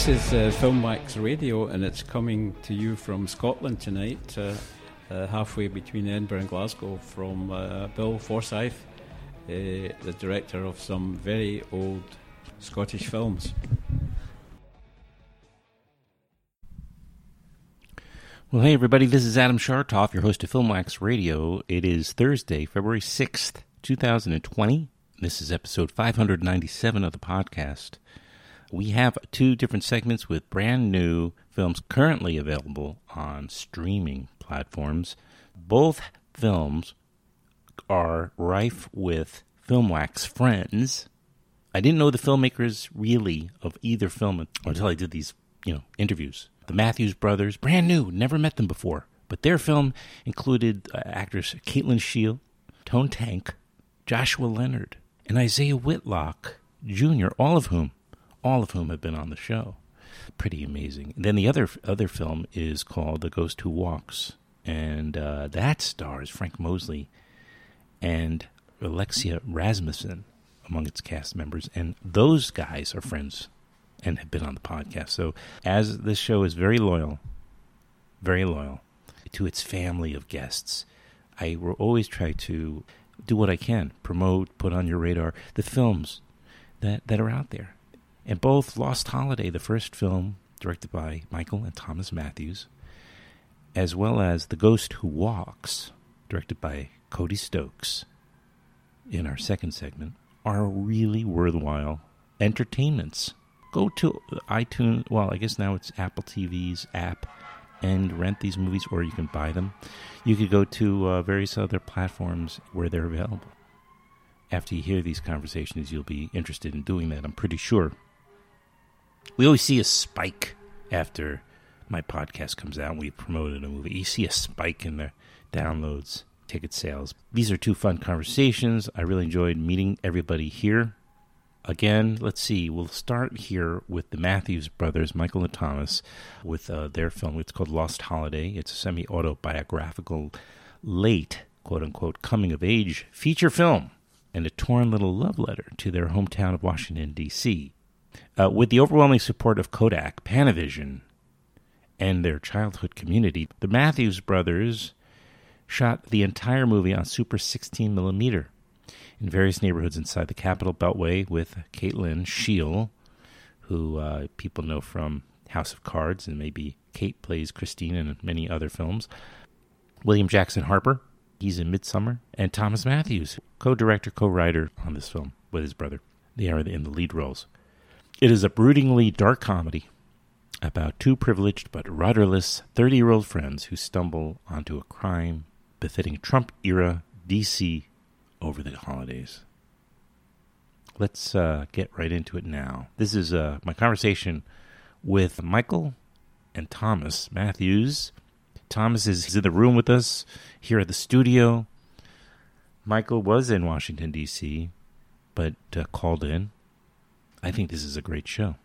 This is uh, Filmwax Radio, and it's coming to you from Scotland tonight, uh, uh, halfway between Edinburgh and Glasgow, from uh, Bill Forsyth, uh, the director of some very old Scottish films. Well, hey, everybody, this is Adam Schartoff, your host of Filmwax Radio. It is Thursday, February 6th, 2020. This is episode 597 of the podcast. We have two different segments with brand new films currently available on streaming platforms. Both films are rife with Filmwax friends. I didn't know the filmmakers really of either film until I did these, you know, interviews. The Matthews brothers, brand new, never met them before. But their film included uh, actors Kate Lyn Sheil, Tone Tank, Joshua Leonard, and Isaiah Whitlock Jr., all of whom all of whom have been on the show. Pretty amazing. Then the other other film is called The Ghost Who Walks, and uh, that stars Frank Mosley and Alexia Rasmussen among its cast members, and those guys are friends and have been on the podcast. So, as this show is very loyal, very loyal to its family of guests, I will always try to do what I can, promote, put on your radar the films that, that are out there and both Lost Holiday, the first film directed by Michael and Thomas Matthews, as well as The Ghost Who Walks, directed by Cody Stokes, in our second segment, are really worthwhile entertainments. Go to iTunes, well, I guess now it's Apple TV's app, and rent these movies, or you can buy them. You could go to uh, various other platforms where they're available. After you hear these conversations, you'll be interested in doing that, I'm pretty sure we always see a spike after my podcast comes out and we promoted a movie. You see a spike in the downloads, ticket sales. These are two fun conversations. I really enjoyed meeting everybody here. Again, let's see. We'll start here with the Matthews brothers, Michael and Thomas, with uh, their film. It's called Lost Holiday. It's a semi autobiographical, late, quote unquote, coming of age feature film and a torn little love letter to their hometown of Washington, D.C. Uh, with the overwhelming support of Kodak, Panavision, and their childhood community, the Matthews brothers shot the entire movie on Super 16 millimeter in various neighborhoods inside the Capitol Beltway with Kate Lyn Sheil, who uh, people know from House of Cards, and maybe Kate plays Christine in many other films. William Jackson Harper, he's in Midsommar, and Thomas Matthews, co director, co writer on this film with his brother. They are in the lead roles. It is a broodingly dark comedy about two privileged but rudderless 30 year old friends who stumble onto a crime befitting Trump era DC over the holidays. Let's uh, get right into it now. This is uh, my conversation with Michael and Thomas Matthews. Thomas is in the room with us here at the studio. Michael was in Washington, D.C., but uh, called in I think this is a great show.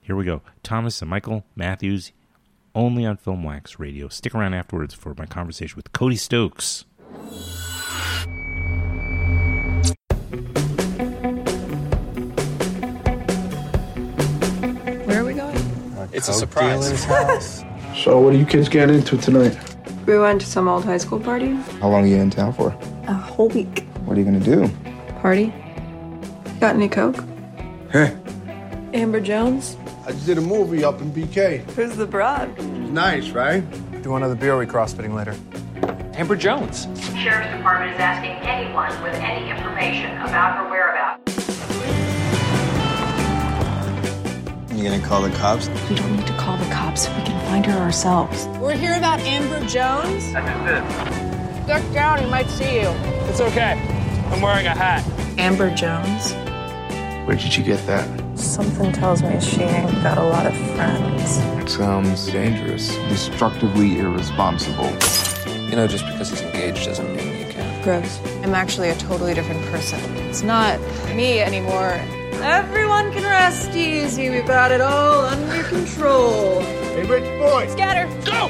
Here we go. Thomas and Michael Matthews, only on Filmwax Radio. Stick around afterwards for my conversation with Cody Stokes. Where are we going? It's a surprise. So, what are you kids getting into tonight? We went to some old high school party. How long are you in town for? A whole week. What are you gonna do? Party? Got any coke? Hey, Amber Jones? I just did a movie up in BK. Who's the broad? It's nice, right? Do another beer we crossfitting later. Amber Jones. Sheriff's Department is asking anyone with any information about her whereabouts. You gonna call the cops? We don't need to call the cops. We can find her ourselves. We're here about Amber Jones. I missed it. Duck down, he might see you. It's okay. I'm wearing a hat. Amber Jones? Where did you get that? Something tells me she ain't got a lot of friends. It sounds dangerous, destructively irresponsible. You know, just because he's engaged doesn't mean you can. Gross. I'm actually a totally different person. It's not me anymore. Everyone can rest easy. We've got it all under control. Hey, rich boy. Scatter. Go!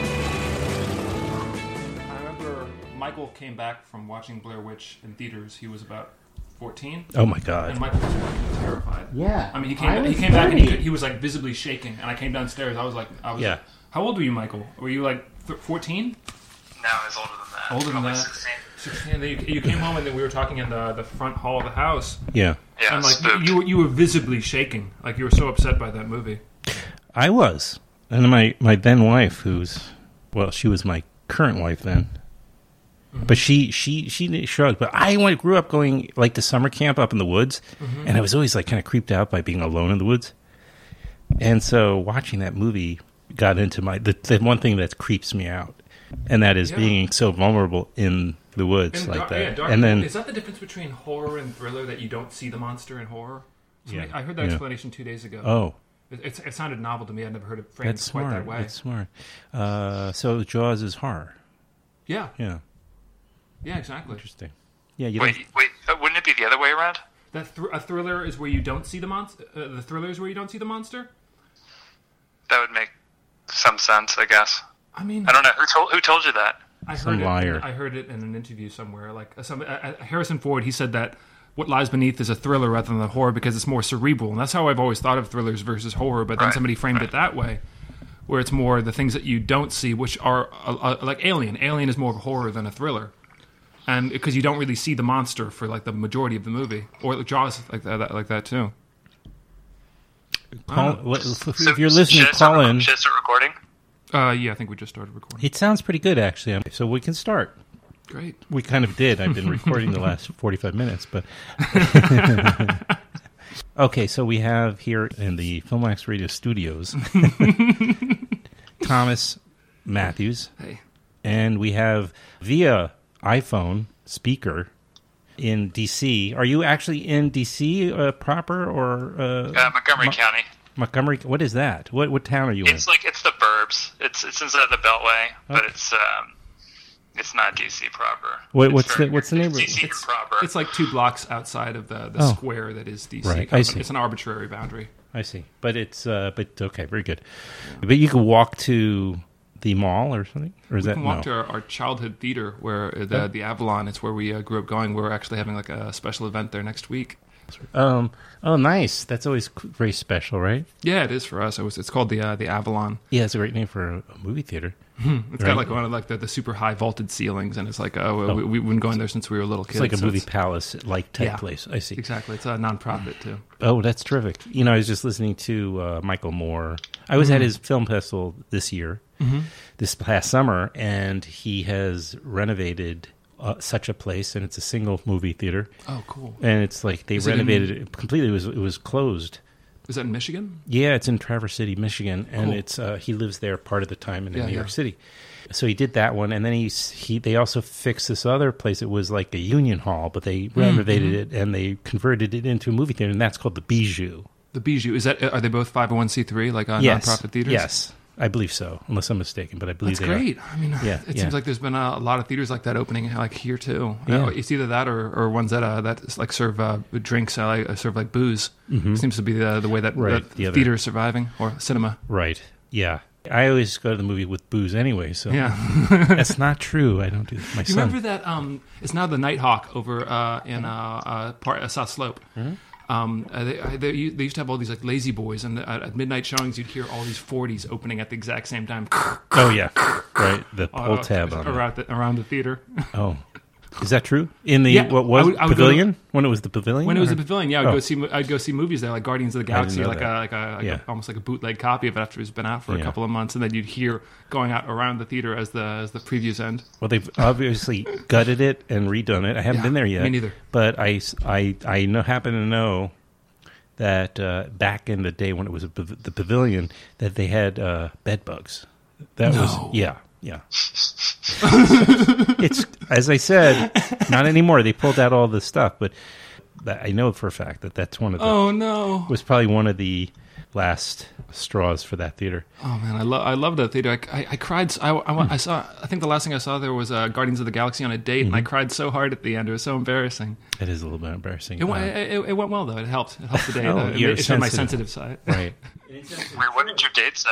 I remember Michael came back from watching Blair Witch in theaters. He was about 14. Oh my god. And Michael was fucking terrified. Yeah. I mean, he came he was came back and he, 30. could- he was like visibly shaking, and I came downstairs. I was like, I was. Yeah. How old were you, Michael? Were you like th- 14? No, I was older than that. Older than Probably that. 16. 16. And then you, you came home and then we were talking in the the front hall of the house. Yeah. Yeah, and like spooked. you were you were visibly shaking, like you were so upset by that movie. I was. And my, my then wife, who's, well, she was my current wife then. But she, she, she shrugged. But I went, grew up going like to summer camp up in the woods. And I was always like kind of creeped out by being alone in the woods. And so watching that movie got into my, the, the one thing that creeps me out. And that is Yeah. being so vulnerable in the woods And like dark- that. yeah, dark- and then, is that the difference between horror and thriller that you don't see the monster in horror? Somebody- Yeah. I heard that Yeah. explanation two days ago. oh, It, it, it sounded novel to me. I'd never heard it framed that's quite smart. that way. That's smart. Uh, so Jaws is horror. Yeah, Yeah. Yeah, exactly. Interesting. Yeah. You Wait, don't, wait, uh, wouldn't it be the other way around? That thr- a thriller is where you don't see the monster. Uh, the thriller is where you don't see the monster. That would make some sense, I guess. I mean, I don't know who told who told you that. I heard Some it. liar. I heard it in an interview somewhere. Like uh, some uh, uh, Harrison Ford, he said that what lies beneath is a thriller rather than a horror because it's more cerebral, and that's how I've always thought of thrillers versus horror. But then Right, somebody framed it that way, where it's more the things that you don't see, which are uh, uh, like Alien. Alien is more of a horror than a thriller, and because you don't really see the monster for like the majority of the movie, or Jaws like that, that like that too. call, Oh. what- if, So, if you're listening, should I start call in. Should I start recording? Uh, yeah, I think we just started recording. It sounds pretty good, actually. So we can start. Great. We kind of did. I've been recording the last 45 minutes, but. okay, so we have here in the Filmwax Radio studios Thomas Matthews, Hey. and we have via iPhone speaker in DC. Are you actually in DC uh, proper or uh, Uh, Montgomery Mo- County. Montgomery? What is that? What what town are you in? It's like it's the burbs. It's it's inside the Beltway, but it's um, it's not DC proper. What- It's what's very- the- what's the it's neighborhood? DC It's proper. It's like two blocks outside of the, the Oh. square that is DC. Right, I see. It's an arbitrary boundary. I see, but it's uh, but okay, very good. But you can walk to the mall or something, or is We that can walk no? to our, our childhood theater where uh, the Oh. the Avalon. It's where we uh, grew up going. We're actually having like a special event there next week. Um, oh, nice. That's always very special, right? Yeah, it is for us. It was. It's called the uh, the Avalon. Yeah, it's a great name for a, a movie theater. It's Right. got like one of like the, the super high vaulted ceilings, and it's like oh, we, we've been going there since we were little kids. It's like a so movie palace like type Yeah. place. I see. Exactly. It's a nonprofit too. Oh, that's terrific. You know, I was just listening to uh, Michael Moore. I was at Mhm. his film festival this year, Mhm. this past summer, and he has renovated uh, such a place, and it's a single movie theater. Oh, cool. And it's like they Is it in- renovated it completely. It was it was closed. Is that in Michigan? Yeah, it's in Traverse City, Michigan, and Cool. it's uh, he lives there part of the time in Yeah, New yeah. York City. So he did that one, and then he's he. They also fixed this other place. It was like a union hall, but they renovated mhm. it and they converted it into a movie theater, and that's called the Bijou. The Bijou. Is that? Are they both five hundred one c three like uh, yes, nonprofit theaters? Yes, I believe so, unless I'm mistaken. But I believe That's they are. great. I mean, yeah, it yeah. seems like there's been a, a lot of theaters like that opening, like here too. Yeah. Uh, it's either that or, or ones that uh, that like serve uh, drinks, uh, like, uh, serve like booze. Mhm. Seems to be the, the way that, Right, that the theater is surviving or cinema. right. Yeah, I always go to the movie with booze anyway. So Yeah. that's not true. I don't do my you son. remember that? Um, it's now the Nitehawk over uh, in uh, uh, part, uh, South Slope. Mhm. Um, uh, they, uh, they, they used to have all these like lazy boys, and at, at midnight showings, you'd hear all these 40s opening at the exact same time. Oh yeah, right. The Uh, pull tab on around the, around the theater. Oh, is that true? In the Yeah, what was I would- I would pavilion when it was the pavilion? When it was or- the pavilion, yeah, I'd Oh. go see I'd go see movies there, like Guardians of the Galaxy, like a, like a like Yeah. a, almost like a bootleg copy of it after it's been out for a couple of months, and then you'd hear going out around the theater as the as the previews end. Well, they've obviously gutted it and redone it. I haven't Yeah, been there yet. me neither. But I I I know, happen to know that uh, back in the day when it was a, the pavilion, that they had uh, bed bugs. That No. was yeah, yeah. it's as I said, not anymore. They pulled out all the stuff, but that, I know for a fact that that's one of the. Oh, no. Was probably one of the last straws for that theater. Oh man, I love I love that theater. I, I, I cried. s- I, I, went- I saw. I think the last thing I saw there was uh, Guardians of the Galaxy on a date, and I Mhm. cried so hard at the end. It was so embarrassing. It is a little bit embarrassing. It, went, Uh, it, it went well though. It helped. It helped the date. Oh, it, it showed my sensitive. sensitive side. Right. Wait, what did your date say?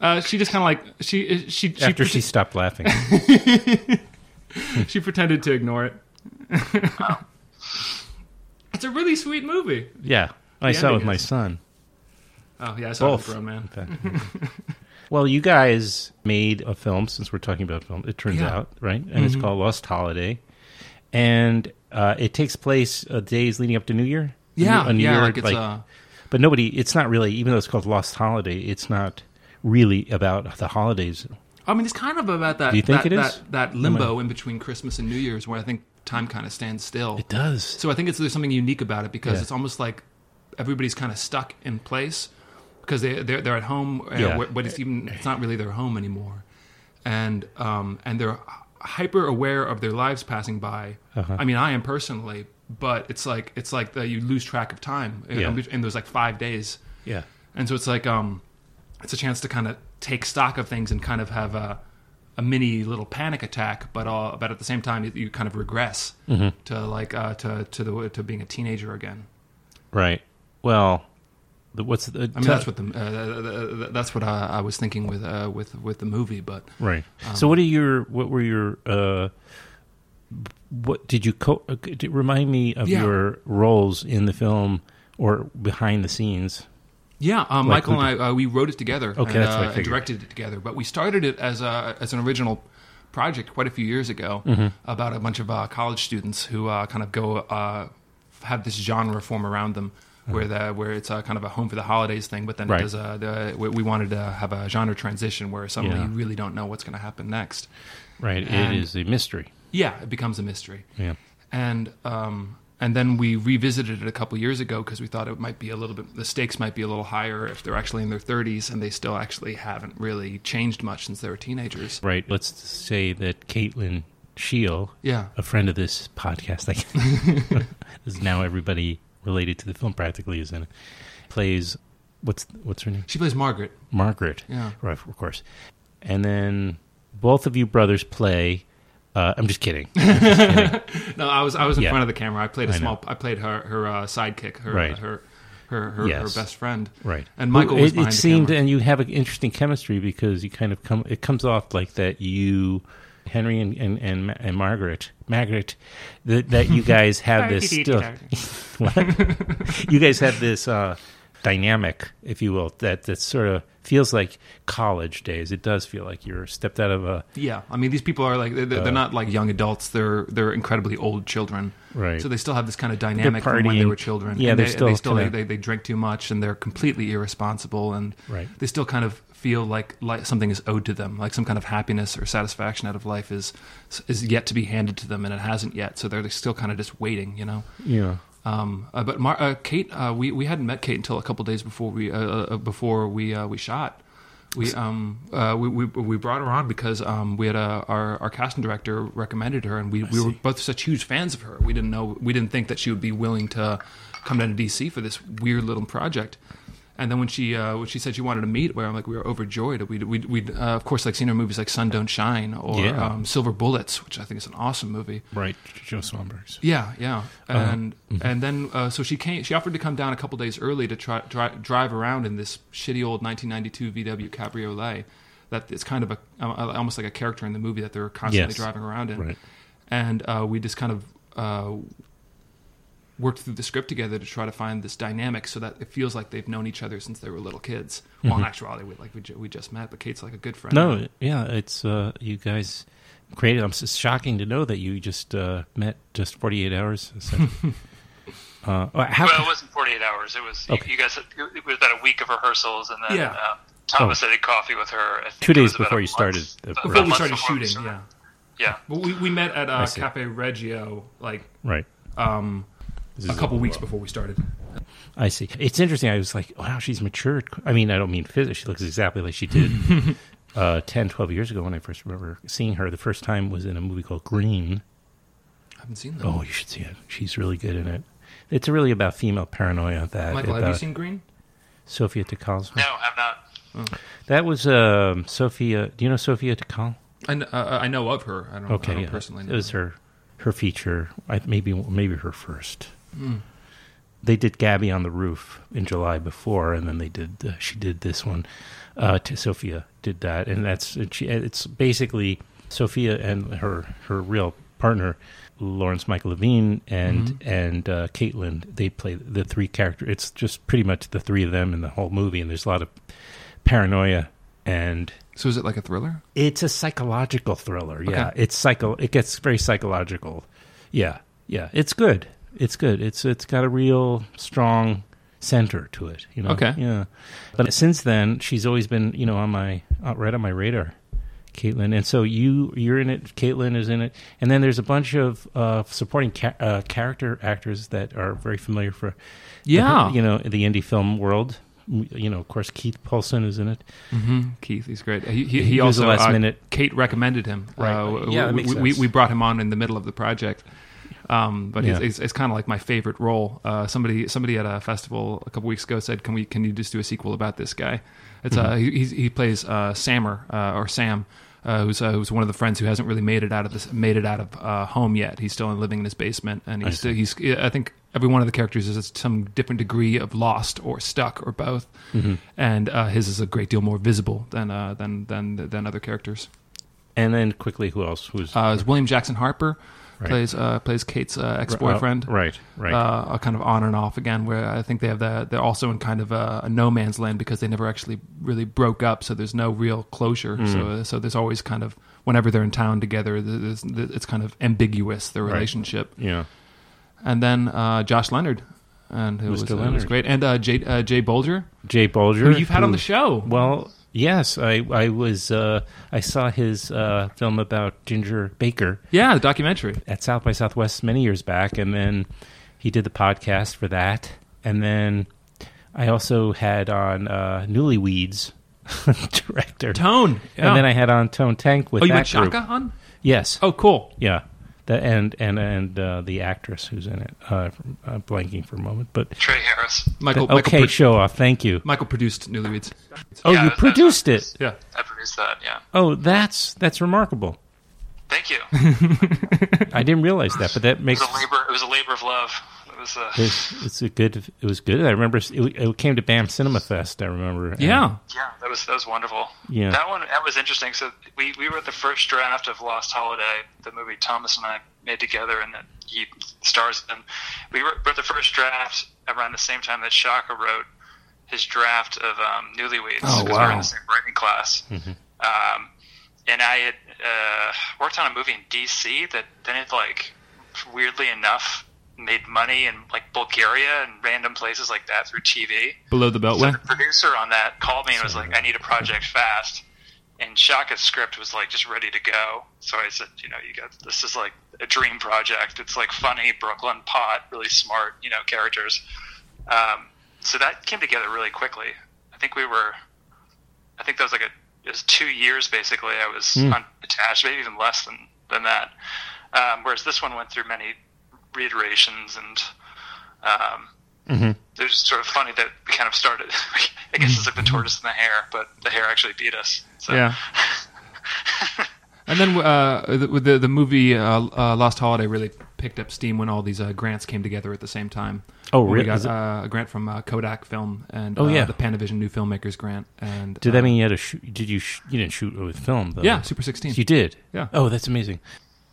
Uh, she just kind of like she she she After she stopped laughing. she pretended to ignore it. It's a really sweet movie. Yeah, I The saw it with ending my son. Oh yeah, I saw it Both, with a grown man. well, you guys made a film since we're talking about film. It turns Yeah. out, right? And it's Mhm. called Lost Holiday, and uh, it takes place uh, days leading up to New Year. Yeah, A New yeah, Year, like it's, uh, but nobody. It's not really. Even though it's called Lost Holiday, it's not really about the holidays. I mean, it's kind of about that. Do you think that, it is? That, that limbo in between Christmas and New Year's, where I think time kind of stands still. It does. So I think it's there's something unique about it because Yeah. it's almost like everybody's kind of stuck in place because they they're, they're at home, uh, Yeah. but it's even it's not really their home anymore, and um and they're hyper aware of their lives passing by. Uh-huh. I mean, I am personally, but it's like it's like that you lose track of time in, Yeah. in those like five days. Yeah. And so it's like um, it's a chance to kind of take stock of things and kind of have a, a mini little panic attack, but all, but at the same time you, you kind of regress Mhm. to like uh, to to the to being a teenager again. Right. Well, the, what's the? I mean, that's what the uh, that's what I, I was thinking with uh, with with the movie, but Right. um, so, what are your? What were your? uh What did you co- uh, remind me of Yeah. your roles in the film or behind the scenes? Yeah, um, Like Michael and I uh, we wrote it together. Okay, and, that's uh, and directed it together. But we started it as a as an original project quite a few years ago Mhm. about a bunch of uh, college students who uh, kind of go uh, have this genre form around them. Where the where it's uh, kind of a home for the holidays thing, but then Right. uh, the, we we wanted to have a genre transition where suddenly Yeah. you really don't know what's going to happen next. Right. And- it is a mystery. Yeah, it becomes a mystery. Yeah. And um, and then we revisited it a couple years ago because we thought it might be a little bit the stakes might be a little higher if they're actually in their 30s and they still actually haven't really changed much since they were teenagers. Right. Let's say that Kate Lyn Sheil, Yeah. a friend of this podcast, I is now everybody related to the film practically is in it. Plays what's what's her name? She plays Margaret. Margaret. Yeah. Right. Of course. And then both of you brothers play. Uh, I'm just kidding. I'm just kidding. no, I was I was in Yeah. front of the camera. I played a I know. small. I played her her uh, sidekick, her Right. her her her, Yes. her best friend. Right. And Michael was it, it seemed, camera. and you have an interesting chemistry because you kind of come. It comes off like that. You, Henry and and and, and Margaret, Margaret, that, that you guys have this still. what? you guys have this uh, dynamic, if you will, that that sort of feels like college days. It does feel like you're stepped out of a Yeah, I mean, these people are like they're, they're Uh, not like young adults. They're they're incredibly old children. Right. So they still have this kind of dynamic from when they were children. Yeah, and they, still they still kinda- they, they drink too much and they're completely irresponsible and Right. they still kind of feel like like something is owed to them, like some kind of happiness or satisfaction out of life is is yet to be handed to them and it hasn't yet. So they're still kind of just waiting, you know. Yeah. Um, uh, but Mar- uh, Kate, uh, we we hadn't met Kate until a couple days before we uh, uh, before we uh, we shot. We um uh, we, we we brought her on because um we had a our our casting director recommended her and we, we were both such huge fans of her. We didn't know we didn't think that she would be willing to come down to DC for this weird little project. And then when she uh, when she said she wanted to meet, where I'm like we were overjoyed. We we we uh, of course like seen her movies like Sun Don't Shine or Yeah. um, Silver Bullets, which I think is an awesome movie. right. Joe Swanberg's. Yeah, yeah, Uh-huh. and and then uh, so she came. She offered to come down a couple days early to try dri- drive around in this shitty old 1992 VW Cabriolet. That it's kind of a uh, almost like a character in the movie that they're constantly Yes. driving around in. Right. And uh, we just kind of uh, worked through the script together to try to find this dynamic so that it feels like they've known each other since they were little kids. Well, in actuality, we, like we, ju- we just met, but Kate's like a good friend. No, yeah, it's uh, you guys created. I'm it's shocking to know that you just uh, met just 48 hours. So, uh, well, how, well, it wasn't 48 hours. It was Okay. you, you guys. Had, it was about a week of rehearsals, and then Yeah. uh, Thomas had coffee with her. I think Two days before you month- started the Before we started before shooting, yeah. Yeah. Well, we, we met at I uh. Cafe Reggio like Right. um, This a couple a- weeks before we started. I see. It's interesting. I was like, wow, she's matured. I mean, I don't mean physically. She looks exactly like she did uh, 10, 12 years ago when I first remember seeing her. The first time was in a movie called Green. I haven't seen that. Oh, you should see it. She's really good in it. It's really about female paranoia. That Michael, have you seen Green? Sophia Takal. No, I've not. That was um, Sophia. Do you know Sophia Takal? I, kn- uh, I know of her. I don't, I don't yeah. personally know. It was her her feature. I, maybe maybe her first. Mm. They did Gabby on the Roof in July before, and then they did. Uh, she did this one. Uh, to Sophia did that, and that's and she, it's basically Sophia and her her real partner Lawrence Michael Levine and Mhm. and uh, Caitlin. They play the three characters. It's just pretty much the three of them in the whole movie, and there's a lot of paranoia and. So is it like a thriller? It's a psychological thriller. Yeah, Okay. it's psycho. It gets very psychological. Yeah, yeah. It's good. It's good. It's it's got a real strong center to it. You know. Okay. Yeah. But since then, she's always been you know on my uh, right on my radar, Caitlin. And so you you're in it. Caitlin is in it. And then there's a bunch of uh, supporting ca- uh, character actors that are very familiar for. the- Yeah. you know the indie film world. You know, of course, Keith Poulson is in it. hmm Keith, he's great. He, he, He he the also last uh, minute- Kate recommended him. Right, Uh. Yeah, we, makes we, sense. we brought him on in the middle of the project. Um, but Yeah. it's, it's, kind of like my favorite role. Uh, somebody somebody at a festival a couple weeks ago said, "Can we can you just do a sequel about this guy?" It's uh, Mhm. he, he's- he plays uh, Sammer uh, or Sam. Uh, who's uh, who's one of the friends who hasn't really made it out of this made it out of uh, home yet? He's still living in his basement, and I he's still, he's I think every one of the characters is at some different degree of lost or stuck or both, Mhm. and uh, his is a great deal more visible than uh, than than than other characters. And then quickly, who else? Who's Uh, is William Jackson Harper Right. plays uh, plays Kate's uh, ex boyfriend. Uh, right, right. Uh, a kind of on and off again. Where I think they have the they're also in kind of a, a no man's land because they never actually really broke up. So there's no real closure. Mm. So so there's always kind of whenever they're in town together, there's, it's kind of ambiguous their Right. relationship. Yeah. And then uh, Josh Leonard. And who was, uh, was great, and uh, Jay uh, Jay Bulger, Jay Bulger, who you've had on the show. Well, yes, I I was uh, I saw his uh, film about Ginger Baker. Yeah, the documentary at South by Southwest many years back, and then he did the podcast for that, and then I also had on uh, Newlyweeds director Tone, yeah. and then I had on Tone Tank with Oh, you that had. Shaka on? Yes. Oh, cool. Yeah. The, and and and uh, the actress who's in it, uh, from- uh, blanking for a moment, but Trae Harris. Michael- Okay, Michael pro- show off. Thank you. Michael produced Newlyweeds. Oh, Yeah, you that's- produced it. Yeah. I produced that. Yeah. Oh, that's that's remarkable. Thank you. I didn't realize that, but that It makes was a labor. It was a labor of love. It was. Uh, it's, it's a good. It was good. I remember it, it came to BAM Cinema Fest. I remember. Yeah. Yeah, that was that was wonderful. Yeah. that one that was interesting. So we we were the first draft of Lost Holiday, the movie Thomas and I made together, and that he stars in. We were, were the first draft around the same time that Shaka wrote his draft of um, Newlyweeds Oh, we were in the same writing class. Um, and I had uh, worked on a movie in D.C. that then it like weirdly enough made money in like Bulgaria and random places like that through TV. Below the So Beltway. the producer on that called me and was like, "I need a project fast." And Shaka's script was like just ready to go. So I said, "You know, you got this is like a dream project. It's like funny Brooklyn pot, really smart, you know, characters." Um, so that came together really quickly. I think we were, I think that was like a it was two years basically. I was Hmm. unattached, maybe even less than than that. Um, whereas this one went through many reiterations and. Um, Mm-hmm. it was just sort of funny that we kind of started. I guess it's like the tortoise and the hare, but the hare actually beat us. So. Yeah. and then uh, the, the the movie uh, uh, Lost Holiday really picked up steam when all these uh, grants came together at the same time. Oh, really? We got uh, a grant from uh, Kodak Film and Oh, uh, yeah. the Panavision New Filmmakers Grant. And Did uh, that mean you had to shoot? Did you? Sh- you didn't shoot with film though. Yeah, Super 16. You did. Yeah. Oh, that's amazing.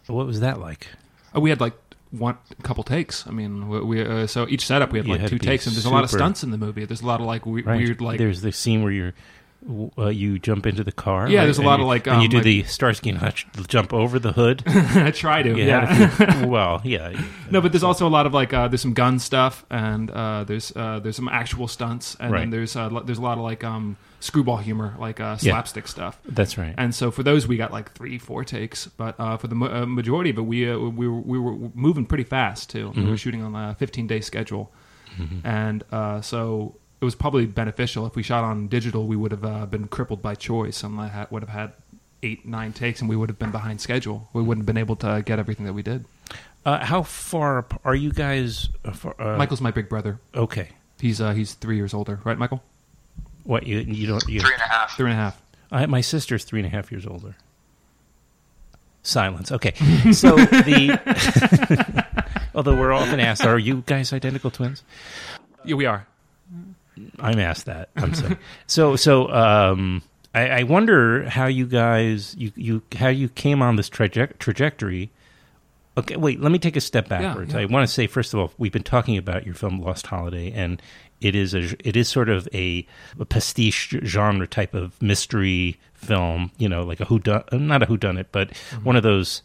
What was that like? Oh, we had like one a couple takes. I mean, we, we uh, so each setup we had like had two takes, and there's a lot of stunts in the movie. There's a lot of like we- Right. weird like There's the scene where you're. Uh, you jump into the car. Yeah, right? there's a lot you- of, like, and you um, do like- the Starsky and Hutch jump over the hood. I try to, You yeah. well, yeah. no, but there's also a lot of like uh, there's some gun stuff and uh, there's uh, there's some actual stunts and Right. then there's uh, there's a lot of like um, screwball humor like uh, Yeah. slapstick stuff. That's right. And so for those we got like three four takes, but uh, for the ma- uh, majority of it we uh, we were, we were moving pretty fast too. We Mhm. were shooting on a 15 day schedule, Mhm. and uh, so it was probably beneficial. If we shot on digital, we would have uh, been crippled by choice and I ha- would have had eight nine takes, and we would have been behind schedule. We wouldn't have been able to get everything that we did. Uh, how far are you guys? Uh, far, uh, Michael's my big brother. Okay. He's uh, he's three years older, right, Michael? What you you don't you, Three and a half. Three and a half. I, my sister's three and a half years older. Silence. Okay, so the although we're often asked, are you guys identical twins? Yeah, we are. I'm asked that. I'm saying so. So um, I, I wonder how you guys you you how you came on this traje- trajectory Okay, wait. Let me take a step Yeah, backwards. yeah. I want to say first of all, we've been talking about your film Lost Holiday, and it is a it is sort of a, a pastiche genre type of mystery film. You know, like a who done not a who done it, but Mm-hmm. one of those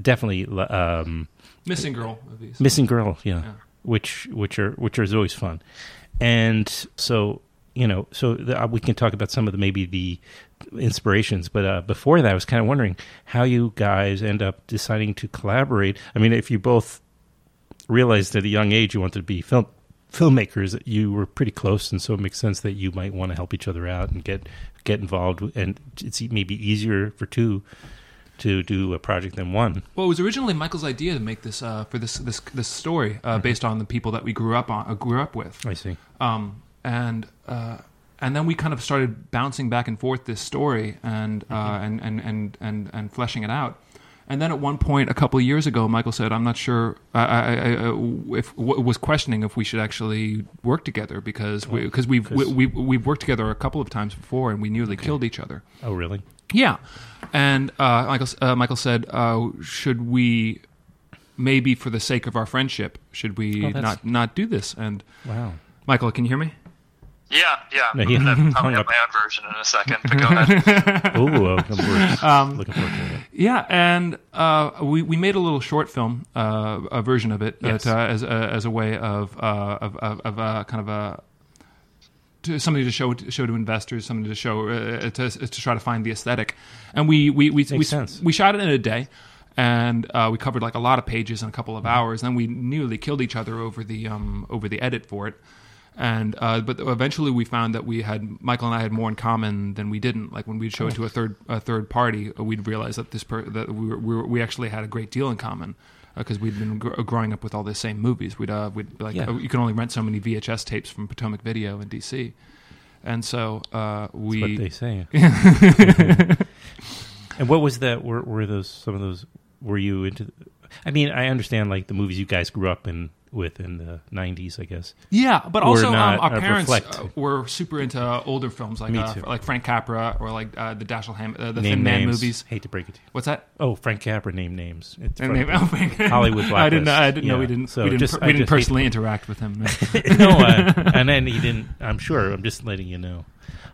definitely um, Missing Girl movies. missing girl. Yeah, Yeah. which which are which are always fun, and so you know, so the, uh, we can talk about some of the maybe the inspirations. But uh, before that, I was kind of wondering how you guys end up deciding to collaborate. I mean, if you both realized at a young age you wanted to be film filmmakers, you were pretty close, and so it makes sense that you might want to help each other out and get get involved. And it's maybe easier for two to do a project than one. Well, it was originally Michael's idea to make this uh, for this this this story uh, based on the people that we grew up on uh, grew up with. I see. Um, and uh, and then we kind of started bouncing back and forth this story and uh, and, and and and and fleshing it out. And then at one point, a couple of years ago, Michael said, "I'm not sure." I, I, I, if w- was questioning if we should actually work together because we, because we've we, we, we've worked together a couple of times before and we nearly killed each other. Oh, really? Yeah, and uh, Michael uh, Michael said, uh, "Should we maybe for the sake of our friendship, should we Oh, not not do this?" And Wow. Michael, can you hear me? Yeah, yeah. No, I'm gonna hung have up. my own version in a second. But go ahead. Ooh, uh, Um, looking forward to it. Yeah, and uh, we we made a little short film, uh, a version of it, Yes. that, uh, as a, as a way of uh, of of, of uh, kind of a to something to show show to investors, something to show uh, to to try to find the aesthetic, and we we we we, we shot it in a day. And uh, we covered like a lot of pages in a couple of hours. And then we nearly killed each other over the um, over the edit for it. And uh, but eventually we found that we had Michael and I had more in common than we didn't. Like when we'd show it to a third a third party, uh, we'd realize that this per- that we were, we, were, we actually had a great deal in common because we'd been gr- growing up with all the same movies. We'd uh, we'd like Yeah. uh, you can only rent so many VHS tapes from Potomac Video in DC, and so uh, we what they say. and what was that? Were, were those some of those? Were you into? I mean, I understand like the movies you guys grew up in with in the '90s, I guess. Yeah, but also um, our uh, parents uh, were super into older films like uh, like Frank Capra or like uh, the Dashiell Ham uh, the Thin Man movies. Hate to break it to you. What's that? Oh, Frank Capra named names. It's And from oh, Frank- Hollywood Blacklist. I didn't. know- I didn't know we didn't. So we didn't, just- per- we didn't personally interact with him. no, uh, and then he didn't. I'm sure. I'm just letting you know.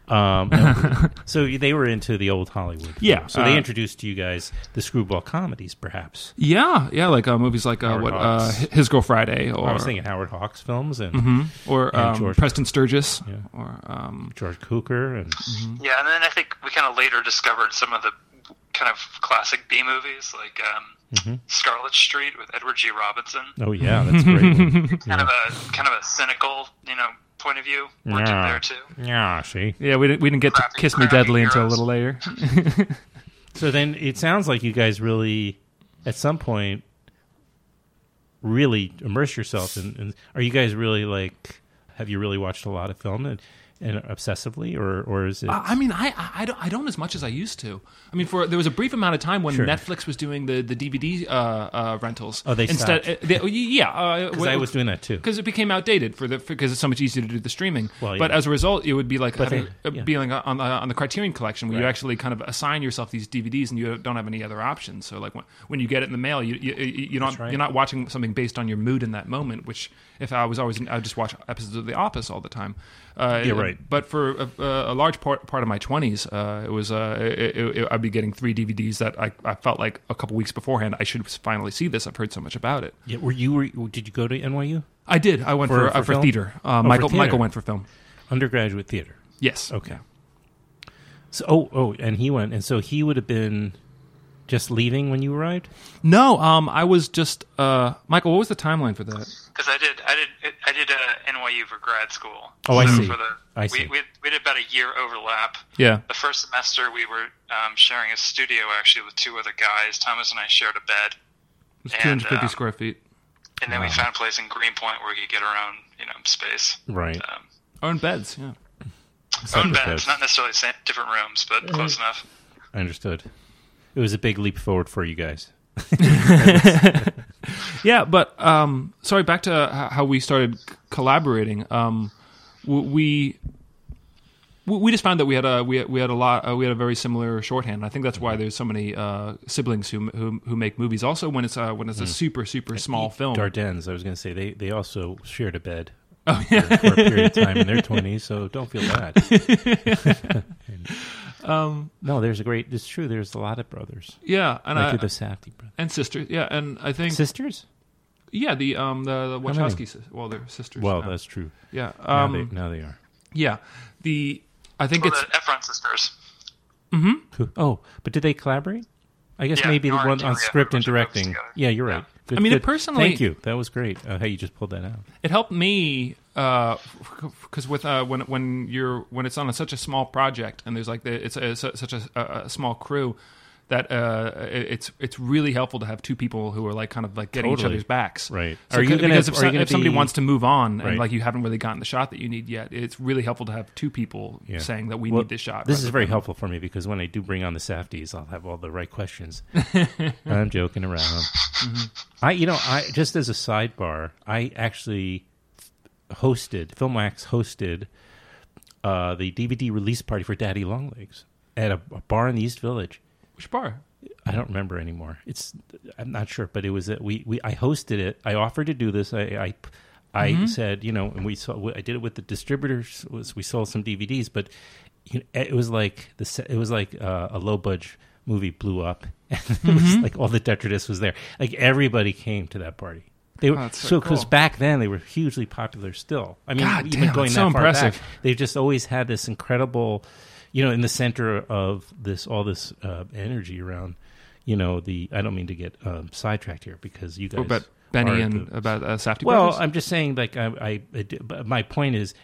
Um, no, so they were into the old Hollywood. Yeah, film. So they uh, introduced to you guys the screwball comedies, perhaps. Yeah, yeah, like uh, movies like uh, what uh, His Girl Friday, or I was thinking Howard Hawks films and Mhm. or and um, Preston Sturges, Yeah. or um, George Cukor and Yeah, and then I think we kind of later discovered some of the kind of classic B movies, like um, Mhm. Scarlet Street with Edward G. Robinson. oh yeah, that's great. one. Kind of a kind of a cynical, you know, point of view worked in Yeah. there too. Yeah, see. yeah, we didn't we didn't get to Kiss Me crappy Deadly until a little later. So then it sounds like you guys really, at some point, really immerse yourself in. in are you guys really like? Have you really watched a lot of film and, and obsessively, or or is it? I mean, I, I don't I don't as much as I used to. I mean, for there was a brief amount of time when Sure. Netflix was doing the the DVD uh, uh, rentals. Oh, they instead. stopped. uh, they- oh, yeah, Because I was doing that too. because it became outdated for the because it's so much easier to do the streaming. Well, yeah. But as a result, it would be like having, they- uh, yeah. being on the, on the Criterion Collection, where you actually kind of assign yourself these DVDs and you don't have any other options. So like when, when you get it in the mail, you, you, you you're not right. you're not watching something based on your mood in that moment. Which if I was always I just watch episodes of The Office all the time. Uh, Yeah, right. But for a, a large part part of my twenties, uh, it was uh, it, it, I'd be getting three DVDs that I, I felt like a couple weeks beforehand I should finally see this. I've heard so much about it. Yeah, were you? Were, did you go to NYU? I did. I went for For- for, for uh, for film? theater. Oh, Uh, for Michael theater. Michael went for film. Undergraduate theater. Yes. Okay. So oh oh, and he went, and so he would have been just leaving when you arrived. No, um, I was just uh, Michael. What was the timeline for that? Because I did, I did, I did uh, NYU for grad school. Oh, I see. For the, I we, see. We, we did about a year overlap. Yeah. The first semester we were um, sharing a studio actually with two other guys. Thomas and I shared a bed, It was 250 uh, square feet. and then we found a place in Greenpoint where we could get our own, you know, space. Right. Um, Own beds. Yeah. own beds, beds. not necessarily sa- different rooms, but close enough. I understood. It was a big leap forward for you guys. Yeah, but um, sorry. Back to how we started collaborating. Um, we we, just found that we had a we had, we had a lot uh, we had a very similar shorthand. I think that's why there's so many uh, siblings who, who who make movies. Also, when it's uh, when it's a super super small film. Dardennes. I was going to say they they also shared a bed. Oh, for, for a period of time in their twenties, so don't feel bad. Um, no, there's a great. It's true. There's a lot of brothers. Yeah, and like I, the Safdie brothers and sisters. Yeah, and I think sisters. Yeah, the um the, the Wachowski. sis- Well, they're sisters. Well, now. that's true. Yeah. Now Um, they- now they are. Yeah. The I think Well, it's the Ephron sisters. hmm Oh, but did they collaborate? I guess Yeah, maybe the one on Julia script and directing. Yeah, you're right. Good, I mean, good. personally- Thank you. That was great. Uh, how you just pulled that out. it helped me because with uh, when when you're when it's on a, such a small project and there's like the, it's, a, it's a- such a, small crew that uh, it- it's it's really helpful to have two people who are like kind of like getting each other's backs. Right. So Are you gonna- because if, are you some- gonna if somebody be- wants to move on Right. and like you haven't really gotten the shot that you need yet, it's really helpful to have two people Yeah. saying that we Well, need this shot. This is very helpful for me because when I do bring on the Safdies, I'll have all the right questions. I'm joking around. Mm-hmm. I, you know, I just as a sidebar, I actually hosted Filmwax hosted uh, the DVD release party for Daddy Longlegs at a, a bar in the East Village. Which bar? I don't remember anymore. It's I'm not sure, but it was that we we I hosted it. I offered to do this. I I, I Mhm. said you know, and we saw. I did it with the distributors. Was we sold some DVDs, but you know, it was like the it was like uh, a low budget movie blew up, and it was Mhm. like all the detritus was there. Like everybody came to that party. They were Oh, so so because cool. back then they were hugely popular. Still, I mean, God even damn, going that so far impressive. back, they've just always had this incredible, you know, in the center of this all this uh, energy around. You know, the I don't mean to get um, sidetracked here because you guys about Benny and the- about uh, Safdie Well, brothers? I'm just saying, like I, I, I but my point is,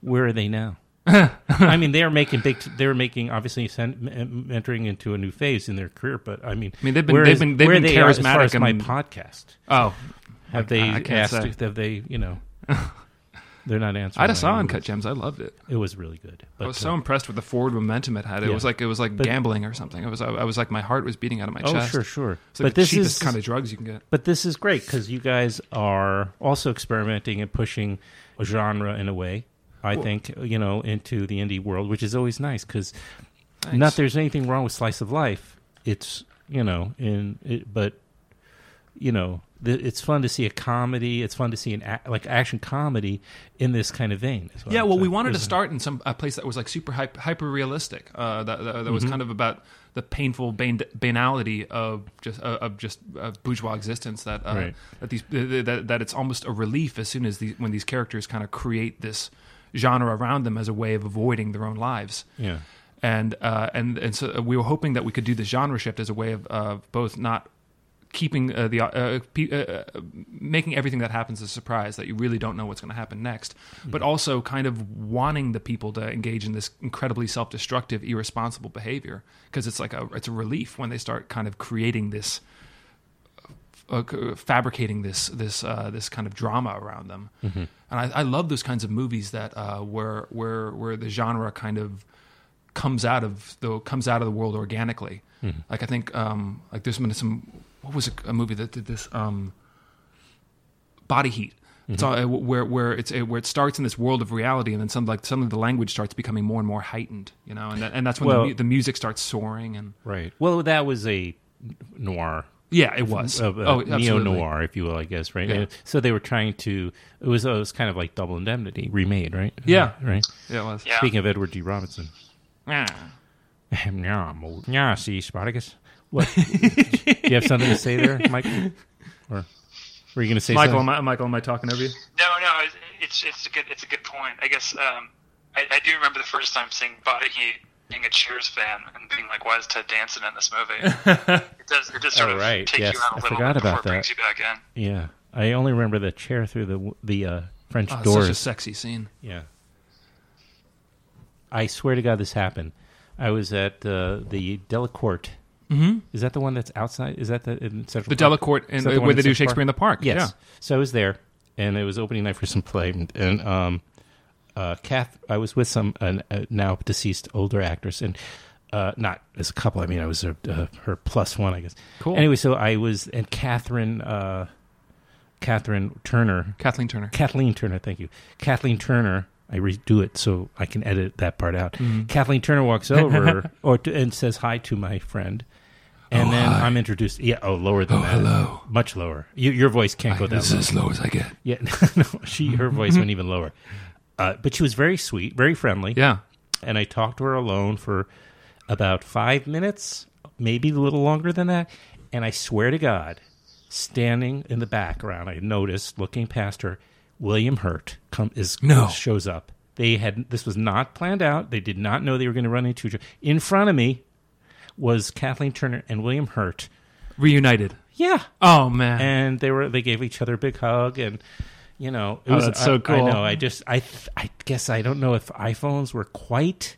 where are they now? I mean, they are making big. They're making obviously sen- m- entering into a new phase in their career. But I mean, I mean, they've been- they've is- been- they've been they are as charismatic my podcast. Oh, have they I can't asked? say. Have they? You know, they're not answering. I just saw. Uncut Gems. I loved it. It was really good. But, I was so uh, impressed with the forward momentum it had. It Yeah. was like it was like But- gambling or something. It was I, I was like my heart was beating out of my oh, chest. sure, sure. It's like but the this cheapest is kind of drugs you can get. But this is great because you guys are also experimenting and pushing a genre in a way. I think you know into the indie world, which is always nice because not there's anything wrong with slice of life. It's you know in it, but you know it's fun to see a comedy. It's fun to see an a- like action comedy in this kind of vein. Yeah, well, we wanted to There's start in some a place that was like super hyper, hyper realistic. Uh, that that, that was Mhm. kind of about the painful ban- banality of just uh, of just uh, bourgeois existence. That uh, Right. that these uh, that, that it's almost a relief as soon as these when these characters kind of create this genre around them as a way of avoiding their own lives. Yeah. and uh, and and so we were hoping that we could do the genre shift as a way of uh, both not keeping uh, the uh, pe- uh, uh, making everything that happens a surprise that you really don't know what's going to happen next, but also kind of wanting the people to engage in this incredibly self-destructive, irresponsible behavior because it's like a it's a relief when they start kind of creating this. Uh, fabricating this this uh, this kind of drama around them, Mhm. and I, I love those kinds of movies that uh, where where where the genre kind of comes out of the comes out of the world organically. Mhm. Like I think um, like there's been some what was a, a movie that did this um, Body Heat. It's all, uh, where where it's uh, where it starts in this world of reality, and then some like suddenly the language starts becoming more and more heightened, you know, and that, and that's when Well- the, mu- the music starts soaring and Right. Well, that was a noir. Yeah, it was. Uh, Oh, neo noir, if you will, I guess. Right. Yeah. So they were trying to. It was. It was kind of like Double Indemnity remade, right? Yeah. Right. Yeah, it was. Yeah. Speaking of Edward G. Robinson. Yeah. yeah, yeah, see, Spartacus. What? Do you have something to say there, Mike? Or were you going to say Michael, am something? I, Michael, am I talking over you? No, no, it's- it's it's a good it's a good point. I guess um, I, I do remember the first time seeing Body Heat, being a Cheers fan, and being like, "Why is Ted Danson in this movie?" it does it does sort Oh, of right. take Yes, you out a I little forgot bit before about it brings that. you back in. Yeah, I only remember the chair through the the uh, French Oh, it's doors. such a sexy scene. Yeah. I swear to God, this happened. I was at uh, the Delacorte. Mhm. Is that the one that's outside? Is that the in Central The Park? Delacorte that the where they do Shakespeare in the Park, Yes. yeah. So I was there, and it was opening night for some play, and, and um, uh, Kath. I was with some uh, now deceased older actress, and uh, not as a couple. I mean, I was her, uh, her plus one, I guess. Cool. Anyway, so I was, and Catherine. Uh, Catherine Turner, Kathleen Turner, Kathleen Turner. Thank you, Kathleen Turner. I redo it so I can edit that part out. Mhm. Kathleen Turner walks over or to, and says hi to my friend. And Oh, then hi. I'm introduced. Yeah, oh, lower than Oh, that. hello. Much lower. You, your voice can't I- go that this low. is as low as I get. Yeah, no, she her voice went even lower. Uh, but she was very sweet, very friendly. Yeah. And I talked to her alone for about five minutes, maybe a little longer than that. And I swear to God, standing in the background, I noticed looking past her, William Hurt come is No. shows up. They had this was not planned out. They did not know they were going to run into each other. In front of me was Kathleen Turner and William Hurt. Reunited. Yeah. Oh man. And they were they gave each other a big hug and you know it Oh, was that's so I- cool. I know. I just I I guess I don't know if iPhones were quite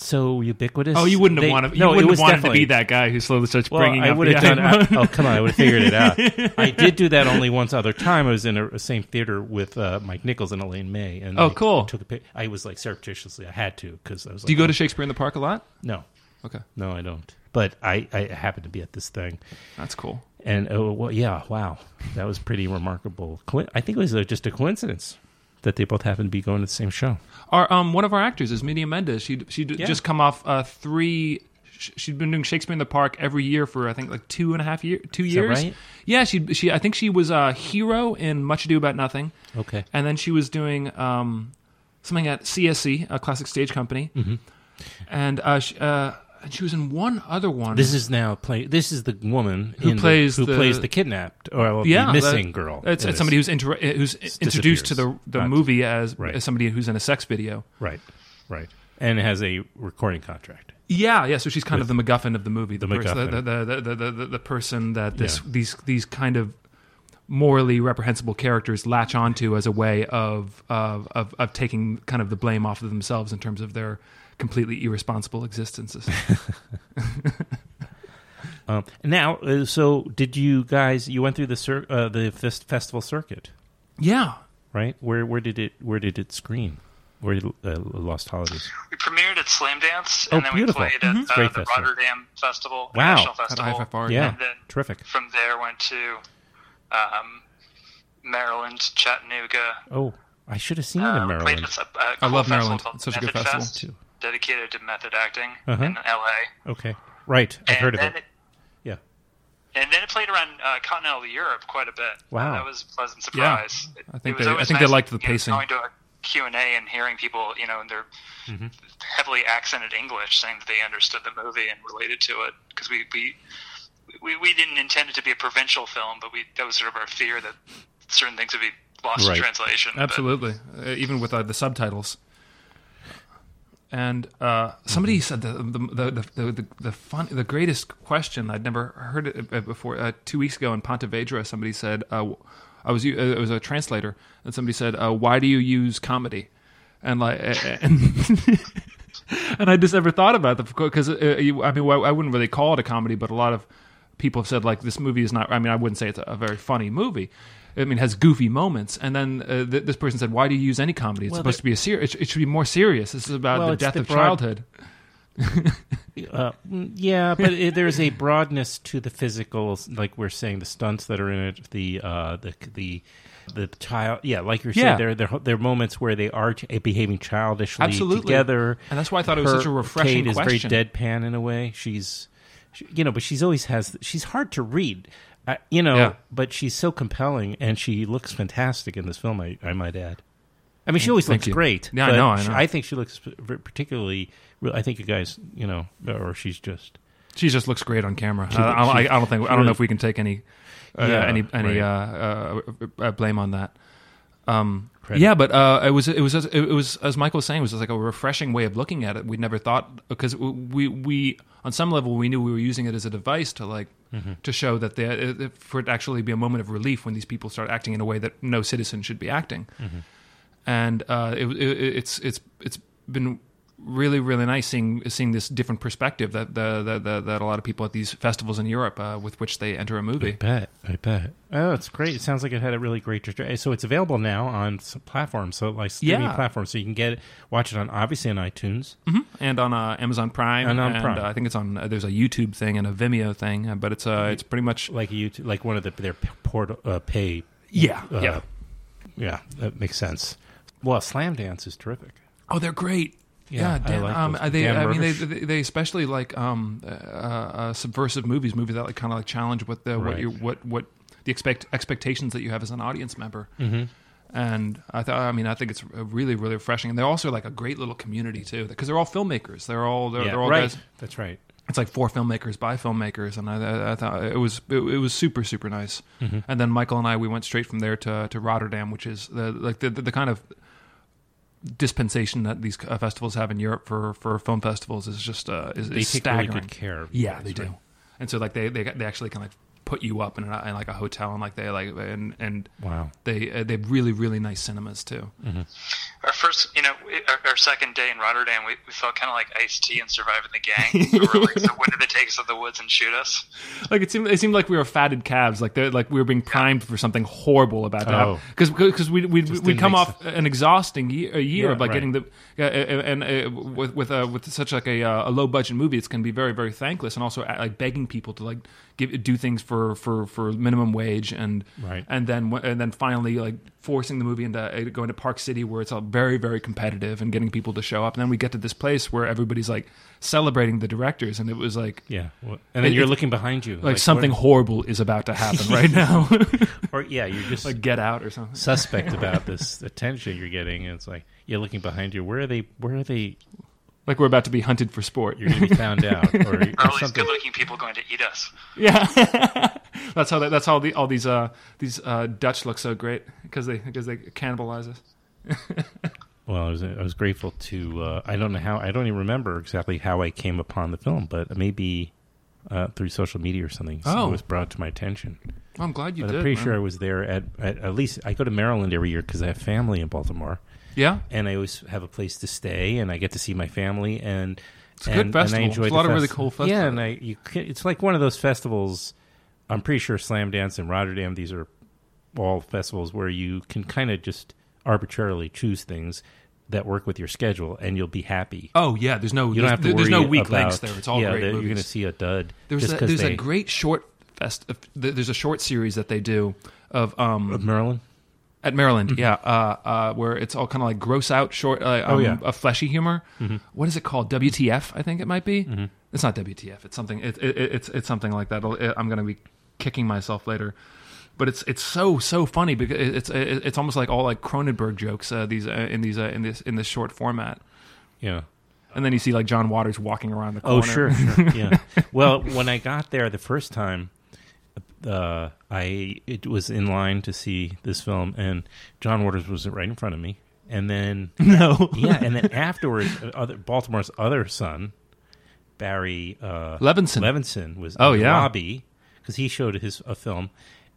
so ubiquitous. Oh, you wouldn't have They- wanted. You no, wouldn't it was have wanted to be that guy who slowly starts well, bringing I would have done. iPhone. oh, come on! I would have figured it out. I did do that only once other time. I was in a, same theater with uh, Mike Nichols and Elaine May. And Oh, cool. Took a pic. I was like surreptitiously. I had to because I was. Like, Do you go oh, to Shakespeare in the Park a lot? No. Okay. No, I don't. But I, I happened to be at this thing. That's cool. And oh well, yeah, wow, that was pretty remarkable. I think it was uh just a coincidence that they both happen to be going to the same show. Our um, one of our actors is Media Mendes. She she Yeah. just come off uh, three. She'd been doing Shakespeare in the Park every year for I think like two and a half year, two Is that years. right? Yeah, she she I think she was a hero in Much Ado About Nothing. Okay. and then she was doing um, something at CSC, a classic stage company, Mhm. and uh, she, uh, and she was in one other one. This is now play. This is the woman Who in the- plays who the- plays the kidnapped or yeah, the missing that- girl. It's, it's somebody who's inter- uh, who's S- introduced to the the Not- movie as, right. as somebody who's in a sex video. right, right, and has a recording contract. Yeah, yeah. So she's kind With- of the MacGuffin of the movie. The pers- the, the, the, the, the, the person that this Yeah. these these kind of morally reprehensible characters latch onto as a way of, of of of taking kind of the blame off of themselves in terms of their completely irresponsible existences. Um, now, uh, so did you guys? You went through the cir- uh, the fest- festival circuit, yeah. right? Where where did it where did it screen? Where did uh, Lost Holidays? We premiered at Slamdance, Oh, then beautiful. we played Mhm. at uh, Great the festival. Rotterdam Festival, Wow. National At Festival. IFFR, Yeah, and then terrific. from there went to um, Maryland, Chattanooga. Oh, I should have seen it in Uh, Maryland. at a, a I cool love Maryland. It's such a good festival. Fest, Too. Dedicated to method acting Uh-huh. in LA. Okay, right. I've And heard of then it. Yeah. And then it played around uh, continental Europe quite a bit. Wow. that was a pleasant Yeah. surprise. It- I think it was they- I always think they liked the you know, pacing. going to a Q and A and hearing people, you know, in their Mm-hmm. heavily accented English, saying that they understood the movie and related to it, because we, we we we didn't intend it to be a provincial film, but we that was sort of our fear that certain things would be lost Right. in translation. but- Absolutely, uh, even with uh, the subtitles. And uh, somebody Mm-hmm. said the the the the the, the, fun, the greatest question I'd never heard it uh, before. Uh, two weeks ago in Pontevedra, somebody said uh, I was uh, it was a translator, and somebody said, uh, "Why do you use comedy?" And like and. and I just never thought about that because uh, I mean I wouldn't really call it a comedy, but a lot of people have said like this movie is not. I mean, I wouldn't say it's a very funny movie. I mean, has goofy moments, and then uh, th- this person said, "Why do you use any comedy? It's Well, supposed to be a serious. It, it should be more serious. This is about Well, the death the of broad- childhood." Uh, mm, yeah, but it, there's a broadness to the physicals, like we're saying, the stunts that are in it, the uh, the the the child. Yeah, like you're Yeah. saying, there there there are moments where they are behaving childishly Absolutely. together, And that's why I thought it was such a refreshing Kate is question. very deadpan in a way. She's, she, you know, but she's always has. She's hard to read. Uh, you know, Yeah. but she's so compelling, and she looks fantastic in this film. I, I might add. I mean, she always Thank looks you. great. Yeah, I know, I know. I think she looks particularly. I think you guys, you know, or she's just. She just looks great on camera. She- I, I, don't- I don't think I don't know if we can take any uh, Yeah, any any right. uh, uh, uh, blame on that. Um, Credit. yeah, but uh, it was it was it was as Michael was saying, it was like a refreshing way of looking at it. We'd never thought because we we on some level we knew we were using it as a device to like Mm-hmm. to show that they, for it actually be a moment of relief when these people start acting in a way that no citizen should be acting Mm-hmm. and uh, it, it, it's it's it's been really really nice seeing seeing this different perspective that the, the, the that a lot of people at these festivals in Europe uh, with which they enter a movie. I bet. I bet. Oh, it's great. It sounds like it had a really great trajectory. So it's available now on some platforms, so like streaming Yeah. platforms, so you can get it, watch it on obviously on iTunes. hmm And on uh, Amazon Prime, And on Prime. uh, I think it's on. Uh, there's a YouTube thing and a Vimeo thing, uh, but it's uh, it's pretty much like YouTube, like one of the their port uh, pay. Yeah, uh, yeah. yeah. That makes sense. Well, Slamdance is terrific. Oh, they're great. Yeah, Yeah, I Dan, like um, those. they, Dan I mean, they, they, they especially like um, uh, uh, subversive movies, movies that like kind of like challenge what the what you what what the expect expectations that you have as an audience member. Mhm. And I thought, I mean, I think it's uh, really, really refreshing. And they're also like a great little community too, because they're all filmmakers. They're all they're, Yeah, they're all right. guys. That's right. It's like four filmmakers by filmmakers, and I, I, I thought it was it, it was super super nice. Mhm. And then Michael and I we went straight from there to to Rotterdam, which is the like the the, the kind of dispensation that these uh, festivals have in Europe for for film festivals is just uh, is, They is take really good care Yeah, they do. right. And so like they they they actually kind of put you up in, a, in like a hotel and like they like and and Wow. they uh, they have really really nice cinemas too. Our first, you know, our, our second day in Rotterdam, we, we felt kind of like Ice T and Surviving the Game. we were like, so when did they take us to the woods and shoot us? Like it seemed, it seemed like we were fatted calves, like they're, like we were being primed for something horrible about to Oh. happen. Because because we we Just we didn't come make off an exhausting year, a year Yeah, of like right. getting the uh, and uh, with with uh, with such like a, uh, a low budget movie, it's going to be very very thankless, and also uh, like begging people to like give do things for for for minimum wage and Right. and then and then finally like forcing the movie into uh, going to Park City where it's all very very competitive and getting people to show up, and then we get to this place where everybody's like celebrating the directors, and it was like Yeah. Well, and then It- you're looking behind you. like, something what- horrible is about to happen right now. or yeah, you're just like Get Out or something. suspect about this attention you're getting. And it's like you're looking behind you. Where are they? Where are they? Like we're about to be hunted for sport. You're going to be found out, or, or Are all these good-looking people going to eat us? Yeah, that's how they, that's how the, all these uh, these uh, Dutch look so great because they because they cannibalize us. Well, I was I was grateful to. Uh, I don't know how. I don't even remember exactly how I came upon the film, but maybe uh, through social media or something. So Oh. it was brought to my attention. I'm glad you but did, I'm pretty man. sure I was there at, at at least. I go to Maryland every year because I have family in Baltimore. Yeah. and I always have a place to stay, and I get to see my family, and It's a good and, festival. And I enjoy It's a lot of really cool Yeah, and I you ca- it's like one of those festivals. I'm pretty sure Slamdance and Rotterdam. These are all festivals where you can kind of just arbitrarily choose things that work with your schedule, and you'll be happy. Oh yeah, there's no you don't have to there's, no weak about, links there. It's all yeah, great. You're going to see a dud. There's a, there's they, a great short fest. There's a short series that they do of um Of Maryland? At Maryland, yeah, uh, uh, where it's all kind of like gross out short, uh, Oh, um, yeah. a fleshy humor. Mhm. What is it called? WTF? I think it might be. Mhm. It's not WTF. It's something. It, it, it's it's something like that. It, I'm going to be kicking myself later, but it's it's so so funny because it- it's it, it's almost like all like Cronenberg jokes. Uh, these uh, in these uh, in this in this short format. Yeah. And then you see like John Waters walking around the corner. Oh, sure, sure. Yeah. well, when I got there the first time, uh, I it was in line to see this film, and John Waters was right in front of me. And then No. yeah, and then afterwards, uh, other, Baltimore's other son, Barry uh, Levinson. Levinson was Oh, in yeah. lobby because he showed his a film.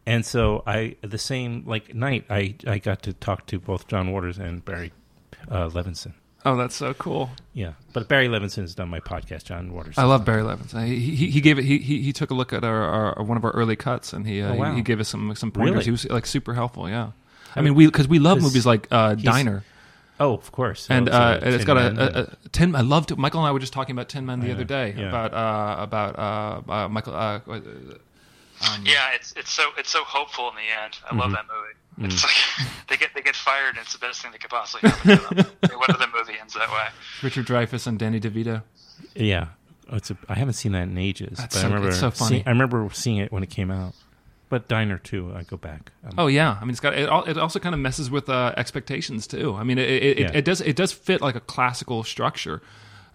And so I the same like night I, I got to talk to both John Waters and Barry uh, Levinson. Oh, that's so cool. Yeah, but Barry Levinson has done my podcast. John Waters. I love Barry Levinson. He, he, he gave it. He, he he took a look at our, our one of our early cuts, and he uh, Oh, wow. he, he gave us some some pointers. Really? He was like super helpful. Yeah, I I mean mean, we because we love movies like uh, Diner. Oh, of course. and Oh, so uh, and it's Tin got a, a, and- a Tin. I loved Michael and I were just talking about Tin Men the Yeah, other day yeah. about uh, about uh, uh, Michael. Um, Yeah, it's it's so it's so hopeful in the end. I love Mhm. that movie. Mm. It's like they get they get fired, and it's the best thing that could possibly happen to them. I mean, what movie ends that way? Richard Dreyfuss and Danny DeVito. Yeah, it's a, I haven't seen that in ages. That's but so- I remember it's so funny. seeing- I remember seeing it when it came out. But Diner too. I go back. Um, Oh yeah, I mean it's got it. al- It also kind of messes with uh, expectations too. I mean it it, Yeah. it it does it does fit like a classical structure,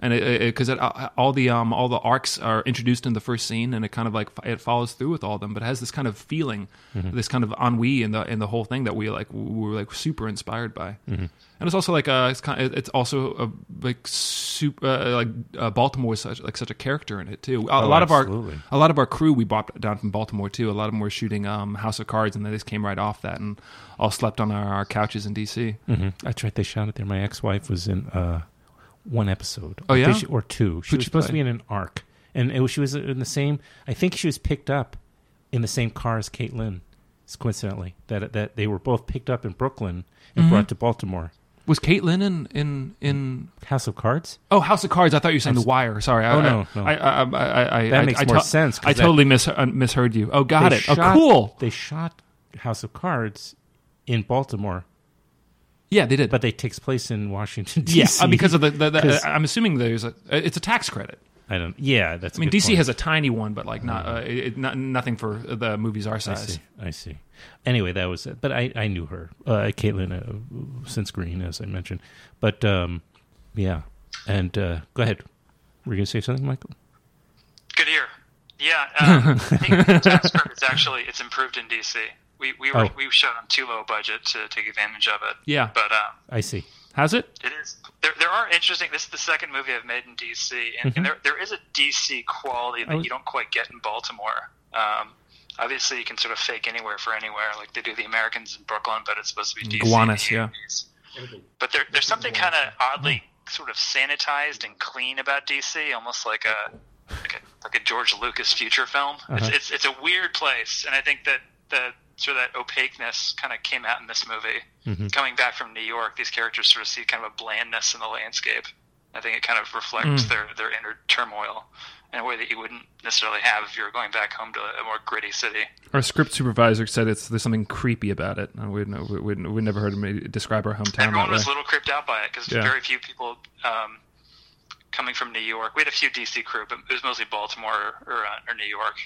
and it because it, uh, all the um all the arcs are introduced in the first scene, and it kind of like it follows through with all of them, but it has this kind of feeling, Mhm. this kind of ennui in the in the whole thing that we like we were like super inspired by. Mhm. And it's also like uh, it's kind of, it's also a, like super uh, like uh, Baltimore is such like such a character in it too. A, a Oh, lot of our a lot of our crew we brought down from Baltimore too. A lot of them were shooting um, House of Cards, and they just came right off that and all slept on our, our couches in DC. mhm. That's right. They shot it there. My ex-wife was in uh, one episode. Oh, yeah? or two. She Who'd was supposed to be in an arc, and it was, she was in the same. I think she was picked up in the same car as Kate Lyn. Coincidentally, that that they were both picked up in Brooklyn and Mhm. brought to Baltimore. Was Kate Lyn in in in House of Cards? Oh, House of Cards. I thought you were saying House- The Wire. Sorry. I, Oh, no, I, no. I, I, I, I, That makes more to- sense, I that- totally mis- uh, misheard you. Oh, got it. oh, cool. They shot House of Cards in Baltimore. Yeah, they did. But they takes place in Washington D.C. Yeah, uh, because of the. the, the 'Cause- uh, I'm assuming there's a. It's a tax credit. I don't. Yeah, that's. I mean, DC has a tiny one, but like not, uh, it, not nothing for the movies our size. I see. I see. Anyway, that was it. But I, I knew her, uh, Kate Lyn, uh, since Green, as I mentioned. But um, yeah, and uh, go ahead. Were you gonna say something, Michael? Good ear. Yeah, I think the tax credit's actually it's improved in DC. We we were Oh. we showed on too low budget to take advantage of it. Yeah. but um, I see. Has it? it is there. There are interesting. This is the second movie I've made in DC, and, Mhm. and there there is a DC quality that Oh. you don't quite get in Baltimore. Um, obviously, you can sort of fake anywhere for anywhere, like they do the Americans in Brooklyn, but it's supposed to be DC. Gowanus, yeah. But there, there's something kind of oddly sort of sanitized and clean about DC, almost like a like a, like a George Lucas future film. Uh-huh. it's it's a weird place, and I think that the sort of that opaqueness kind of came out in this movie. Mhm. Coming back from New York, these characters sort of see kind of a blandness in the landscape. I think it kind of reflects Mm. their their inner turmoil in a way that you wouldn't necessarily have if you were going back home to a more gritty city. Our script supervisor said it's there's something creepy about it. And We'd, we we we never heard him describe our hometown Everyone that way. was a little creeped out by it because Yeah. very few people um, coming from New York. We had a few DC crew, but it was mostly Baltimore or, uh, or New York.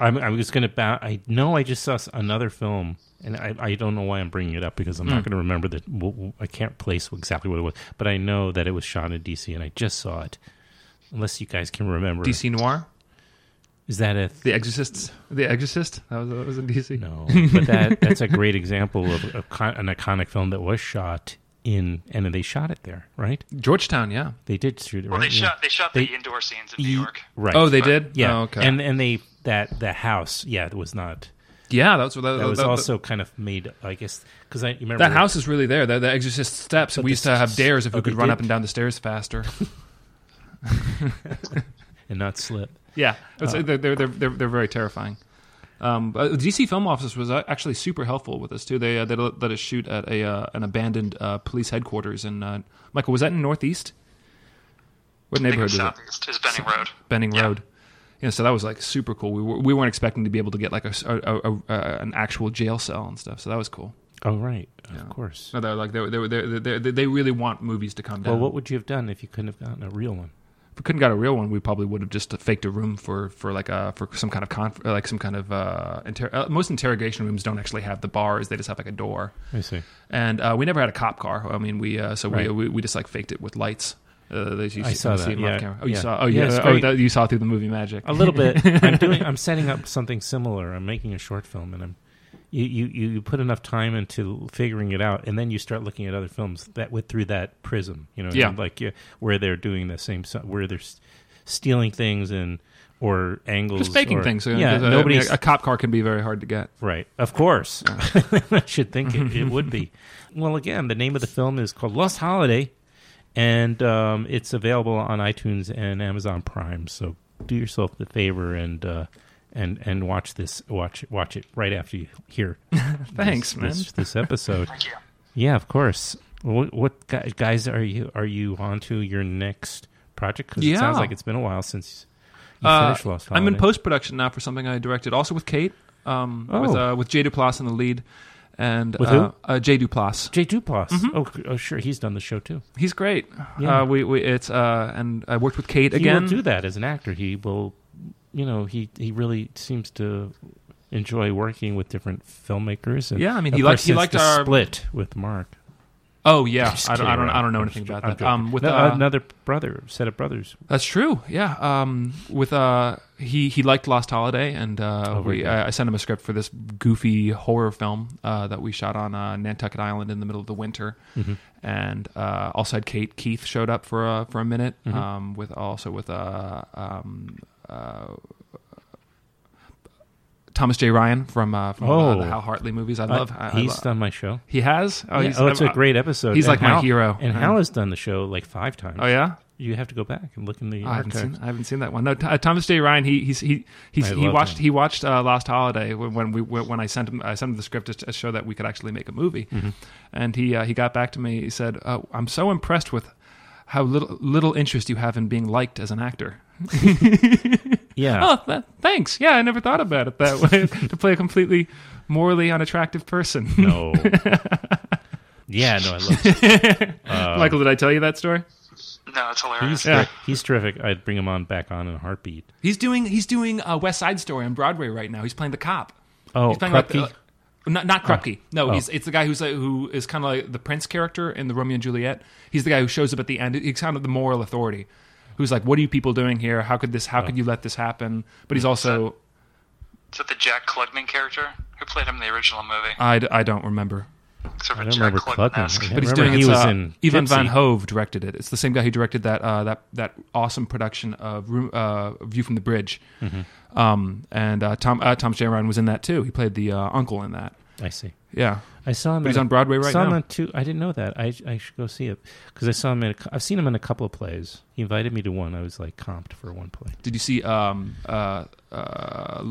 I'm, I was gonna. Ba- I know I just saw another film, and I, I don't know why I'm bringing it up because I'm not Mm. going to remember that. w- w- I can't place exactly what it was, but I know that it was shot in DC, and I just saw it. Unless you guys can remember, DC Noir. is that a The Exorcists. The Exorcist. That was that was in DC. No, but that that's a great example of a, an iconic film that was shot in, and they shot it there, right? Georgetown. Yeah. They did shoot it. Well, right? they Yeah. shot they shot They- the indoor scenes in New York. Right. Oh, they did. Yeah. Oh, okay. And and they that the house, yeah, it was not. Yeah, that's what that, That was that- also kind of made, I guess, because I you remember That house is really there. The, the Exorcist steps. But we used to have dares if oh, we could run did? up and down the stairs faster. and not slip. Yeah, Uh, they're, they're, they're, they're, they're very terrifying. Um, but the DC Film Office was uh, actually super helpful with us too. They uh, they let let us shoot at a uh, an abandoned uh, police headquarters in uh, Michael. Was that in Northeast? What I think it neighborhood was was it? southeast. It was Benning Road. Benning Road. Yeah, so that was like super cool. We were, we weren't expecting to be able to get like a, a- a- a- uh, an actual jail cell and stuff. So that was cool. Oh right, Yeah. of course. No, they're like they they they they really want movies to come down. Well, what would you have done if you couldn't have gotten a real one? if we couldn't got a real one, we probably would have just faked a room for for like a for some kind of conf- like some kind of uh, inter- uh, most interrogation rooms don't actually have the bars; they just have like a door. I see. And uh, we never had a cop car. I mean, we uh, so we, we we just like faked it with lights. Uh, that you I saw that, yeah, camera. Oh, you yeah. saw. Oh, Yeah, yeah. oh, that, you saw through the movie magic. A little bit. I'm doing. I'm setting up something similar. I'm making a short film, and I'm. You, you you put enough time into figuring it out, and then you start looking at other films that with through that prism. You know, Yeah. like yeah, where they're doing the same, where they're stealing things and or angles, just faking or- things. Yeah, Yeah, I mean, a, a cop car can be very hard to get. Right. Of course. I should think it, it would be. Well, again, the name of the film is called Lost Holiday, and um, it's available on iTunes and Amazon Prime. So do yourself the favor and uh, and and watch this. Watch watch it right after you hear. Thanks, this, man. This, this episode. Thank you. Yeah, of course. What, what guys are you are you on to your next project? Because it sounds like it's been a while since you Uh, finished Lost Holiday. I'm in post production now for something I directed, also with Kate, um, with Oh. uh, with Jay Duplass in the lead, and With uh, who? Uh, Jay Duplass. Jay Duplass. Mhm. Oh, oh, sure, he's done the show too. He's great. Yeah. Uh, we, we it's uh, and I worked with Kate he again. will do that as an actor. He will, you know, he he really seems to enjoy working with different filmmakers. And Yeah, I mean, of he course, liked- he since liked the our- split with Mark. Oh yeah, Just I don't, I kidding don't, I don't know I'm anything just- about I'm that. joking. Um, with No, uh, another brother, set of brothers. That's true. Yeah. Um, with uh, he he liked Lost Holiday, and uh, Oh, we. I, I sent him a script for this goofy horror film uh, that we shot on uh, Nantucket Island in the middle of the winter, Mhm. and uh, also had Kate Keith showed up for uh, for a minute. Mhm. Um, with also with uh, um, uh, Thomas J. Ryan from uh, from uh, Oh. the Hal Hartley movies. I love. I, I he's done my show. He has. Oh, he's, oh it's a I'm- great episode. He's And like my hero. And Hal has done the show like five times. Oh yeah. You have to go back and look in the I haven't archives. seen. I haven't seen that one. No, Th- uh, Thomas J. Ryan. He he's, he he's, he watched him. he watched uh, Lost Holiday when, when we when I sent him I sent him the script to, show that we could actually make a movie, Mhm. and he uh, he got back to me. He said, uh, "I'm so impressed with how little little interest you have in being liked as an actor." Yeah. Oh, th- thanks. Yeah, I never thought about it that way. to play a completely morally unattractive person. No. Yeah, no, I love it. Um, Michael, did I tell you that story? No, it's hilarious. He's, ter- he's terrific. I'd bring him on back on in a heartbeat. He's doing he's doing a West Side Story on Broadway right now. He's playing the cop. Oh, he's playing like Krupke? the, not not Krupke. Oh. No, Oh. he's it's the guy who's like, who is kind of like the Prince character in the Romeo and Juliet. He's the guy who shows up at the end. He's kind of the moral authority, who's like, "What are you people doing here? How could this? How Oh. could you let this happen?" But he's also Is that the Jack Klugman character? Who played him in the original movie? I, d- I don't remember. Sort of I don't Jack remember Klugman-esque. But he's remember doing he it's, was uh, in Ivan Gypsy. Van Hove directed it. It's the same guy who directed that uh, that that awesome production of Room, uh, View from the Bridge. Mm-hmm. Um, and uh, Tom uh, Tom Shamron was in that too. He played the uh, uncle in that. I see. Yeah, I saw him. But he's a- on Broadway right saw Him now. on two, I didn't know that. I, I should go see it because I saw him in. A, cou- I've seen him in a couple of plays. He invited me to one. I was like comped for one play. Did you see um, uh, uh,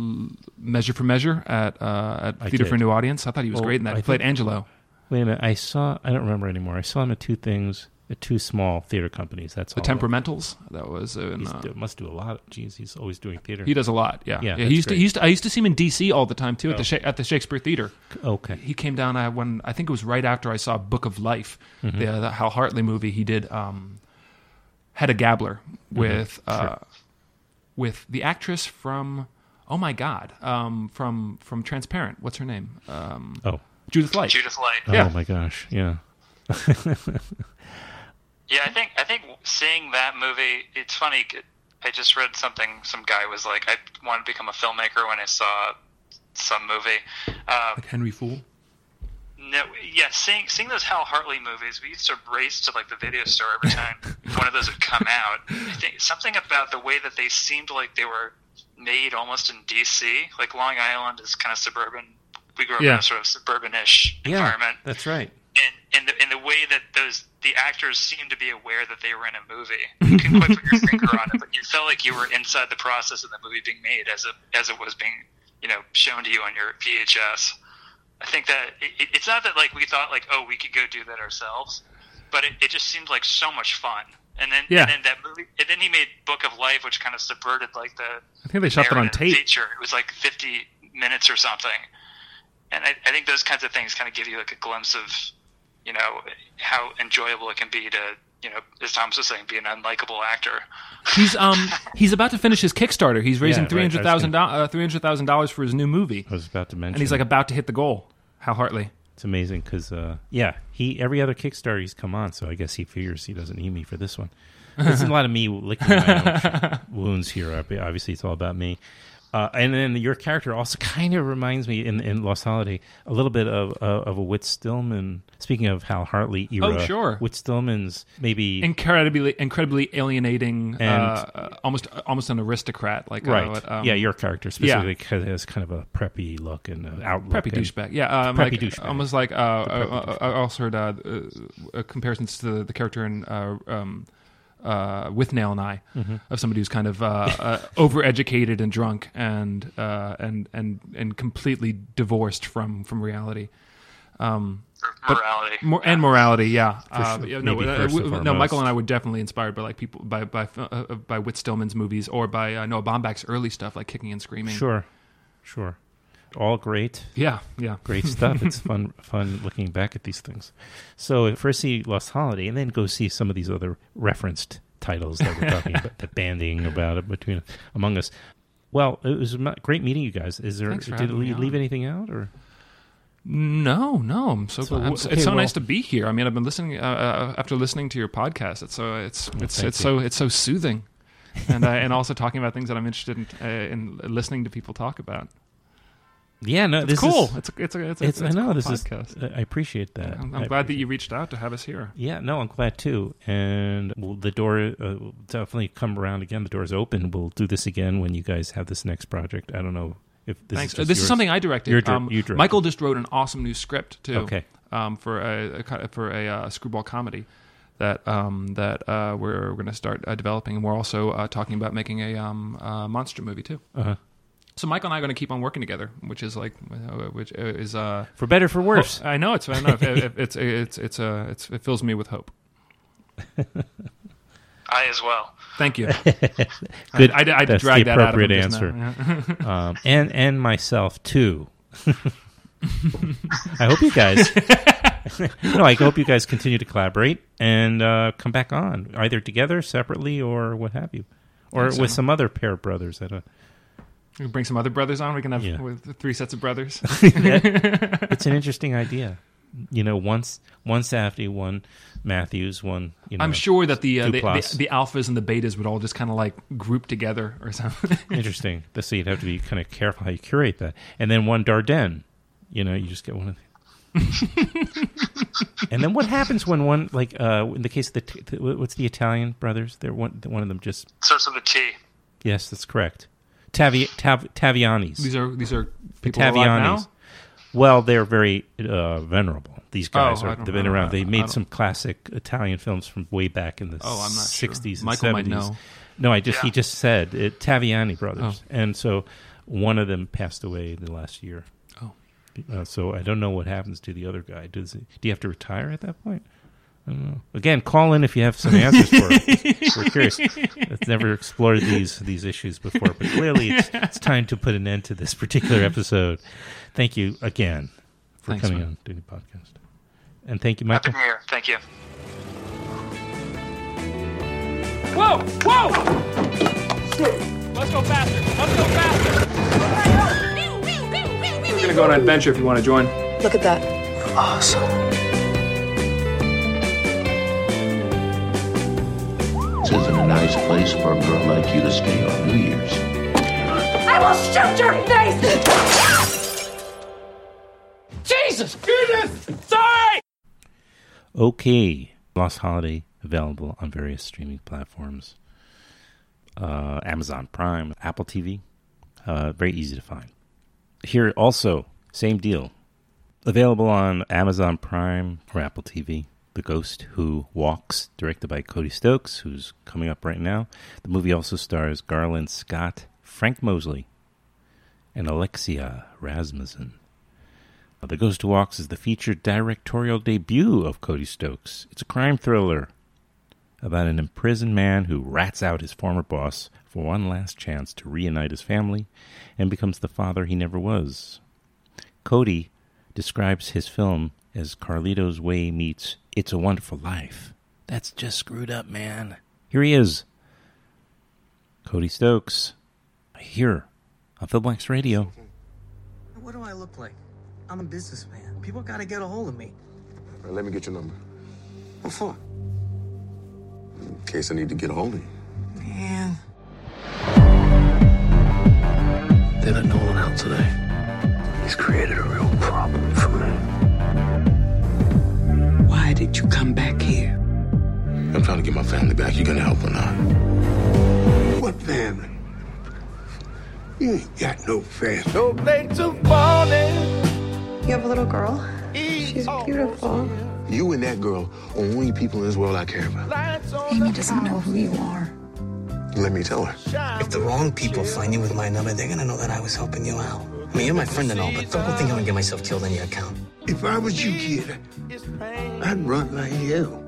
Measure for Measure at uh, at I Theater for a. New Audience? I thought he was Well, great in that. I played think- Angelo. Wait a minute. I saw. I don't remember anymore. I saw him at two things at two small theater companies. That's all. The all. Temperamentals. That was in, He uh, must do a lot. Jeez, he's always doing theater. he does a lot. Yeah, Yeah, he that's used to, he used to. I used to see him in D.C. all the time too at Oh. the Sha- at the Shakespeare Theater. Okay. He came down uh, when I think it was right after I saw Book of Life, Mhm. the, the Hal Hartley movie. He did um, Hedda Gabler with uh, Mm-hmm. Sure. with the actress from oh my god um, from from Transparent. What's her name? Um, Oh. Judith Light. Judith Light. Yeah. Oh my gosh. Yeah. Yeah, I think I think seeing that movie, it's funny. I just read something. Some guy was like, "I want to become a filmmaker when I saw some movie." Uh, like Henry Fool. no, yeah, seeing seeing those Hal Hartley movies, we used to race to like the video store every time one of those would come out. I think something about the way that they seemed like they were made almost in DC. Like Long Island is kind of suburban. We grew up in a sort of suburbanish Yeah. environment That's right. and in the in the way that those the actors seemed to be aware that they were in a movie. You couldn't quite put your finger on it, but you felt like you were inside the process of the movie being made as it as it was being you know shown to you on your VHS. I think that it, it- it's not that like we thought like oh we could go do that ourselves, but it, it just seemed like so much fun. And then Yeah. and then that movie and then he made Book of Life, which kind of subverted like the I think they shot that on tape. feature. It was like 50 minutes or something. And I, I think those kinds of things kind of give you like a glimpse of, you know, how enjoyable it can be to, you know, as Thomas was saying, be an unlikable actor. He's um he's about to finish his Kickstarter. He's raising Yeah, right. three I was hundred thousand uh, three hundred thousand dollars for his new movie, I was about to mention. and he's like about to hit the goal. Hal Hartley. It's amazing because, uh, yeah, he every other Kickstarter he's come on, so I guess he figures he doesn't need me for this one. There's a lot of me licking my own wounds here. Obviously, it's all about me. Uh, and then your character also kind of reminds me in, in Lost Holiday a little bit of uh, of a Whit Stillman. Speaking of Hal Hartley era, Oh, sure. Whit Stillman's maybe Incredibly, incredibly alienating, And- uh, uh, almost almost an aristocrat. Like uh, right. what, um, yeah, your character specifically of has kind of a preppy look and uh, outlook. preppy and- douchebag. Yeah, um, preppy like, douchebag. almost like uh, uh, uh, I also heard uh, uh, uh, comparisons to the, the character in uh, um, uh, Withnail and I Mhm. of somebody who's kind of uh, uh, overeducated and drunk and uh, and and and completely divorced from from reality. Um, but- morality. Mor- and morality, yeah. Uh, sure. yeah, no, uh, first no. Michael and I were definitely inspired by like people by by uh, uh, by Whit Stillman's movies or by uh, Noah Baumbach's early stuff like Kicking and Screaming. Sure, sure. All great. Yeah, yeah. Great stuff. it's fun, fun looking back at these things. So first see Lost Holiday, and then go see some of these other referenced titles that we're talking about, the banding about it between among us. Well, it was great meeting you guys. Is there? Did we leave on. anything out or? No, no. I'm so, So glad. I'm okay, it's so well- nice to be here. I mean, I've been listening uh, uh, after listening to your podcast. It's so it's it's it's you. so it's so soothing, and uh, and also talking about things that I'm interested in uh, in listening to people talk about. Yeah, no, It's this cool. is It's a- it's a- it's a- it's, it's I know cool this podcast. is. I appreciate that. I'm, I'm glad that you reached out to have us here. Yeah, no, I'm glad too. And well, the door uh, will definitely come around again. The door's open. We'll do this again when you guys have this next project. I don't know if this Thanks. is Uh, this is something I directed. You're dir- um, you directed. Michael just wrote an awesome new script too. Okay. Um, for a, a for a uh, screwball comedy that um, that uh, we're, we're going to start uh, developing, and we're also uh, talking about making a um, uh, monster movie too. Uh-huh. So Michael and I are going to keep on working together, which is like, uh, which is uh, For better, for worse. I know it's I know it, it, it's it's it's uh, it's it fills me with hope. I as well. Thank you. Good. I, I, I That's dragged the that out of him appropriate just answer. now. um, and and myself too. I hope you guys. no, I hope you guys continue to collaborate and uh, come back on either together, separately, or what have you, or Think so. with some other pair of brothers. That uh, We can bring some other brothers on. We can have Yeah. with three sets of brothers. it's an interesting idea. You know, once one Safdie, one Matthews, one. You know, I'm sure that the, uh, the, the the alphas and the betas would all just kind of like group together or something. Interesting. So you'd have to be kind of careful how you curate that. And then one Dardenne. You know, you just get one of And then what happens when one, like uh, in the case of the, t- the what's the Italian brothers? They're one, one of them just, Starts with a T. yes, that's correct. Tavi, Tav, Tavianis. these are these are The people alive now. Tavianis. Well, they're very uh, venerable. These guys Oh, are, they've been know. around. They made some classic Italian films from way back in the Oh, I'm not sure. 60s and Michael 70s. might know. No, I just he just said it, Taviani brothers, Oh. and so one of them passed away the last year. Oh. Uh, so I don't know what happens to the other guy. Does he, do you have to retire at that point? I don't know. Again, call in if you have some answers for us. We're curious. I've never explored these these issues before, but clearly it's, it's time to put an end to this particular episode. Thank you again for Thanks, coming man. on doing the podcast, and thank you, Happy Michael. New Year. Thank you. Whoa! Whoa! Let's go faster! Let's go faster! We're gonna go on an adventure if you want to join. Look at that. This isn't a nice place for a girl like you to stay on New Year's. I will shoot your face! Jesus! Goodness! Sorry! Okay, Lost Holiday available on various streaming platforms. Uh, Amazon Prime, Apple TV, uh, very easy to find. Here also, same deal. Available on Amazon Prime or Apple TV. The Ghost Who Walks, directed by Cody Stokes, who's coming up right now. The movie also stars Garland Scott, Frank Mosley, and Alexia Rasmussen. The Ghost Who Walks is the feature directorial debut of Cody Stokes. It's a crime thriller about an imprisoned man who rats out his former boss for one last chance to reunite his family and becomes the father he never was. Cody describes his film as Carlito's Way meets It's a Wonderful Life. That's just screwed up, man. Here he is. Cody Stokes. Here on Filmwax Radio. What do I look like? I'm a businessman. People gotta get a hold of me. All right, let me get your number. What for? In case I need to get a hold of you. Man. They let Nolan out today. He's created a real problem for me. Why did you come back here? I'm trying to get my family back. You gonna help or not? What family? You ain't got no family. No late to falling. You have a little girl. She's beautiful. You and that girl are the only people in this world I care about. Amy doesn't know who you are. Let me tell her. If the wrong people find you with my number, they're gonna know that I was helping you out. I mean, you're my friend and all, but don't think I'm gonna get myself killed on your account. If I was you, kid, I'd run like hell.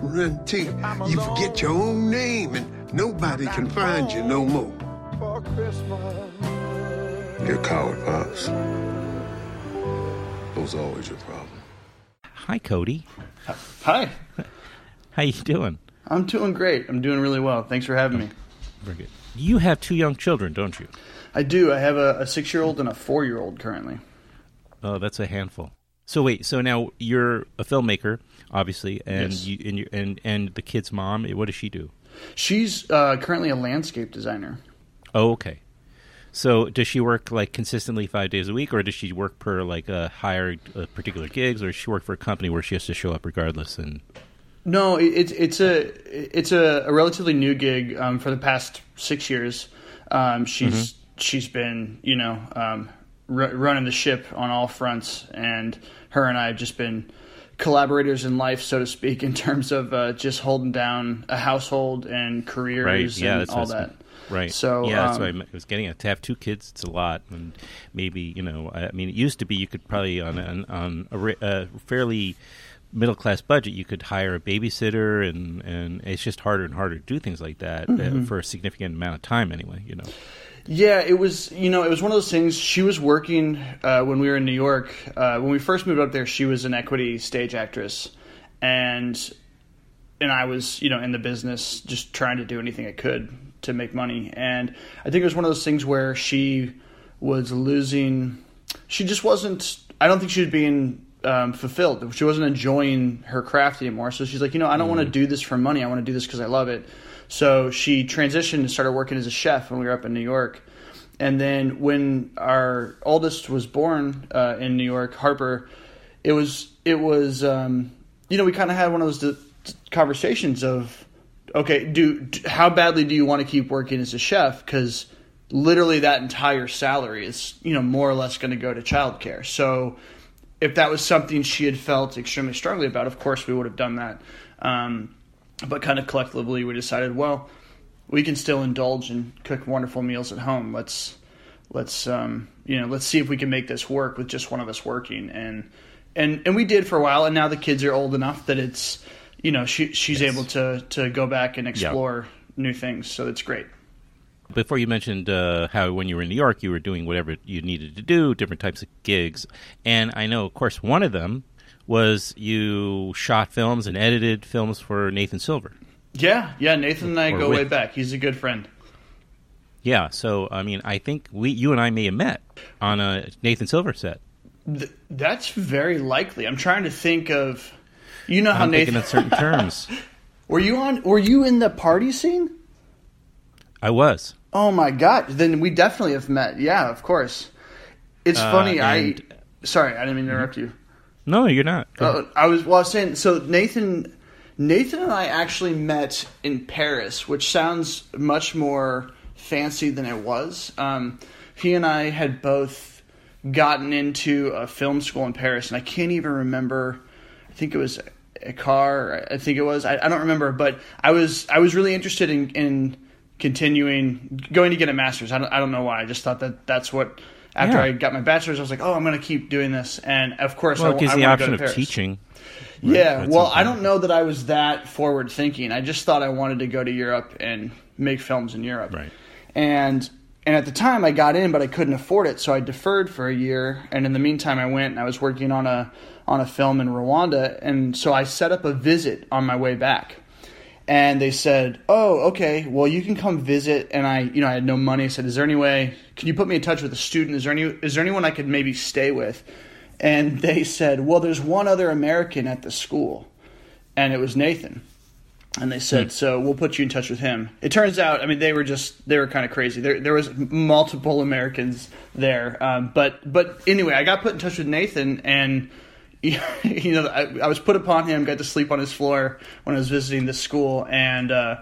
Run till you forget your own name and nobody can find you no more. You're a coward, Pops. That was always your problem. Hi, Cody. Hi. How you doing? I'm doing great. I'm doing really well. Thanks for having me. Very good. You have two young children, don't you? I do. I have a, a six year old and a four year old currently. Oh, that's a handful. So wait, so now you're a filmmaker, obviously, and Yes. you and you and and the kid's mom. What does she do? She's uh, currently a landscape designer. Oh, okay. So does she work like consistently five days a week, or does she work per like uh, hired uh, particular gigs, or does she work for a company where she has to show up regardless? And No, it's it's a it's a, a relatively new gig um, for the past six years. Um, she's she's been you know um, r- running the ship on all fronts, and her and I have just been collaborators in life, so to speak, in terms of uh, just holding down a household and careers right, yeah, and all what I was- that. Right. So yeah, that's um, what I was getting at. To have two kids, it's a lot, and maybe you know, I mean, it used to be you could probably on on, on a, a fairly middle class budget, you could hire a babysitter, and and it's just harder and harder to do things like that uh, Mhm. for a significant amount of time anyway. You know. Yeah, it was. You know, it was one of those things. She was working uh, when we were in New York. Uh, when we first moved up there, she was an equity stage actress, and and I was, you know, in the business, just trying to do anything I could to make money. And I think it was one of those things where she was losing. She just wasn't. I don't think she was being um, fulfilled. She wasn't enjoying her craft anymore. So she's like, you know, I don't want to do this for money. I want to do this because I love it. So she transitioned and started working as a chef when we were up in New York. And then when our oldest was born uh, in New York, Harper, it was it was um, you know we kind of had one of those conversations of okay, do how badly do you want to keep working as a chef? Because literally that entire salary is you know more or less going to go to childcare. So if that was something she had felt extremely strongly about, of course we would have done that. Um, but kind of collectively, we decided, well, we can still indulge and cook wonderful meals at home. Let's let's um, you know let's see if we can make this work with just one of us working and and and we did for a while. And now the kids are old enough that it's you know she she's able to to go back and explore new things. So it's great. Before you mentioned uh, how when you were in New York, you were doing whatever you needed to do, different types of gigs, and I know, of course, one of them was you shot films and edited films for Nathan Silver. Yeah, yeah. Nathan and I Or go with- way back. He's a good friend. Yeah, so I mean, I think we, you and I may have met on a Nathan Silver set. Th- that's very likely. I'm trying to think of. You know how I'm Nathan. in certain terms. were you on? Were you in the party scene? I was. Oh my god! Then we definitely have met. Yeah, of course. It's Uh, funny. I sorry, I didn't mean to interrupt you. No, you're not. Uh. I was well. I was saying so. Nathan, Nathan and I actually met in Paris, which sounds much more fancy than it was. Um, he and I had both gotten into a film school in Paris, and I can't even remember. I think it was a car. I think it was. I, I don't remember, but I was I was really interested in, in continuing going to get a master's. I don't, I don't know why. I just thought that that's what. After Yeah. I got my bachelor's, I was like, "Oh, I'm going to keep doing this." And of course, well, I, gives I the option of teaching. Yeah, Right, well, I don't know that I was that forward thinking. I just thought I wanted to go to Europe and make films in Europe. Right. And and at the time I got in, but I couldn't afford it, so I deferred for a year. And in the meantime, I went and I was working on a on a film in Rwanda, and so I set up a visit on my way back. And they said, "Oh, okay. Well, you can come visit." And I, you know, I had no money. I said, "Is there any way? Can you put me in touch with a student? Is there any? Is there anyone I could maybe stay with?" And they said, "Well, there's one other American at the school, and it was Nathan." And they said, "So we'll put you in touch with him." It turns out, I mean, they were just they were kind of crazy. There there was multiple Americans there, um, but but anyway, I got put in touch with Nathan, and you know, I, I was put upon him. Got to sleep on his floor when I was visiting this school, and uh,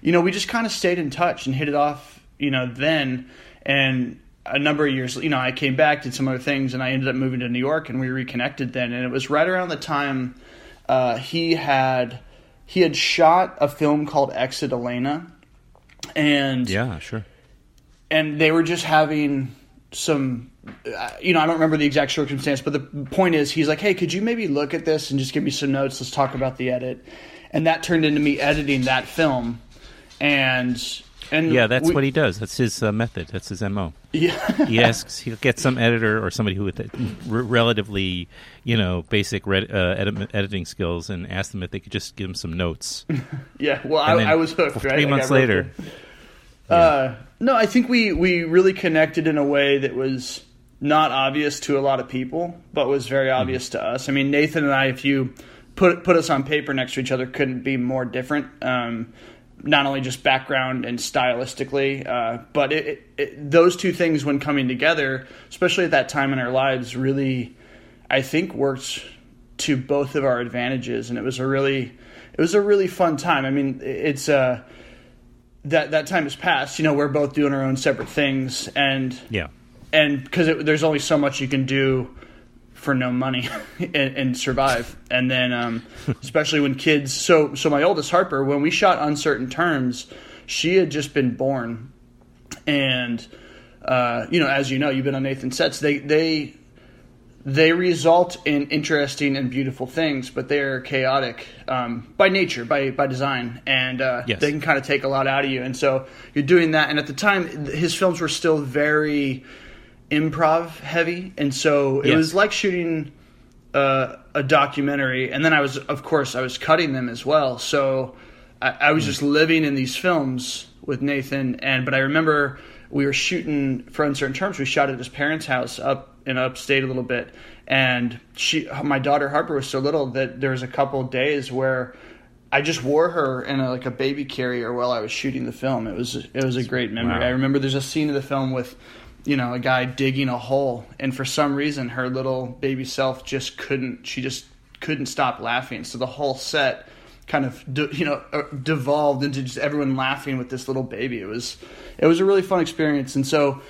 you know, we just kind of stayed in touch and hit it off. You know, then and a number of years, you know, I came back, did some other things, and I ended up moving to New York, and we reconnected then. And it was right around the time uh, he had he had shot a film called Exit Elena, and Yeah, sure. and they were just having some you know i don't remember the exact circumstance but the point is he's like hey could you maybe look at this and just give me some notes let's talk about the edit and that turned into me editing that film and and Yeah, that's we- what he does. That's his uh, method. That's his mo. Yeah. he asks. He'll get some editor or somebody who with uh, relatively, you know, basic red, uh, edit- editing skills, and ask them if they could just give him some notes. yeah well I, I was hooked right Three I months roped later, in. Uh, no, I think we we really connected in a way that was not obvious to a lot of people, but was very Mm-hmm. obvious to us. I mean, Nathan and I, if you put put us on paper next to each other, couldn't be more different. Um, not only just background and stylistically, uh, but it, it, it, those two things, when coming together, especially at that time in our lives, really, I think, worked to both of our advantages, and it was a really, it was a really fun time. I mean, it's uh, that that time has passed. You know, we're both doing our own separate things, and yeah, and because there's only so much you can do for no money and, and survive. And then, um, especially when kids. So, so my oldest Harper, when we shot Uncertain Terms, she had just been born, and uh, you know, as you know, you've been on Nathan sets. They they they result in interesting and beautiful things, but they're chaotic um, by nature, by by design, and uh, Yes. they can kind of take a lot out of you. And so you're doing that. And at the time, his films were still very improv heavy, and so it Yeah. was like shooting uh, a documentary. And then I was, of course, I was cutting them as well. So I, I was just living in these films with Nathan. And but I remember we were shooting for uncertain terms. We shot at his parents' house up in upstate a little bit, and she, my daughter Harper, was so little that there was a couple days where. I just wore her in a, like a baby carrier while I was shooting the film. It was it was a great memory. Wow. I remember there's a scene of the film with, you know, a guy digging a hole, and for some reason her little baby self just couldn't. She just couldn't stop laughing. So the whole set kind of you know uh, devolved into just everyone laughing with this little baby. It was it was a really fun experience, and so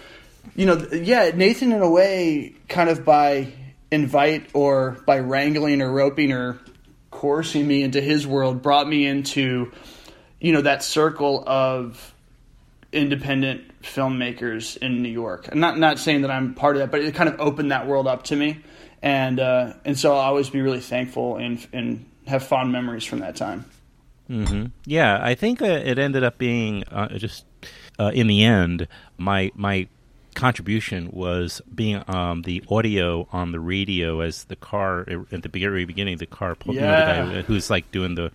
you know, yeah, Nathan in a way, kind of by invite or by wrangling or roping or coercing me into his world, brought me into, you know, that circle of independent filmmakers in New York. I'm not not saying that I'm part of that, but it kind of opened that world up to me, and uh, and so I'll always be really thankful and and have fond memories from that time. hmm Yeah, I think uh, it ended up being uh, just uh, in the end my my contribution was being um, the audio on the radio as the car at the very beginning the car pulled you know, the Yeah. guy who's like doing the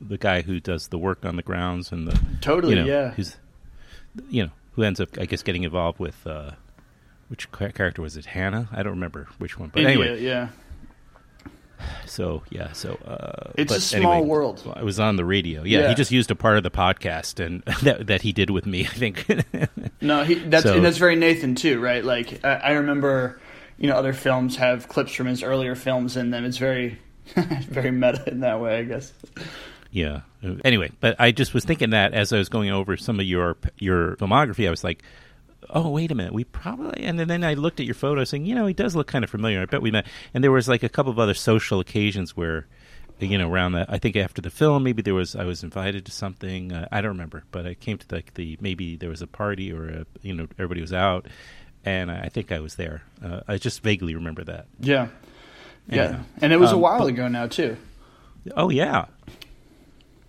the guy who does the work on the grounds and the Totally, you know, yeah. who's you know who ends up I guess getting involved with uh, which character was it Hannah I don't remember which one but India, anyway yeah. so yeah, so uh, It's a small anyway, world. I was on the radio. Yeah, Yeah. he just used a part of the podcast and that that he did with me. I think. No, he, that's So- and that's very Nathan too, right? Like I, I remember, you know, other films have clips from his earlier films in them. It's very, very meta in that way, I guess. yeah. Anyway, but I just was thinking that as I was going over some of your your filmography, I was like. Oh wait a minute! We probably and then I looked at your photo, saying, you know, he does look kind of familiar. I bet we met. And there was like a couple of other social occasions where, you know, around that. I think after the film, maybe there was I was invited to something. Uh, I don't remember, but I came to like the maybe there was a party or a, you know everybody was out, and I think I was there. Uh, I just vaguely remember that. Yeah, yeah, Anyhow. and it was a Um, while but- ago now too. Oh yeah,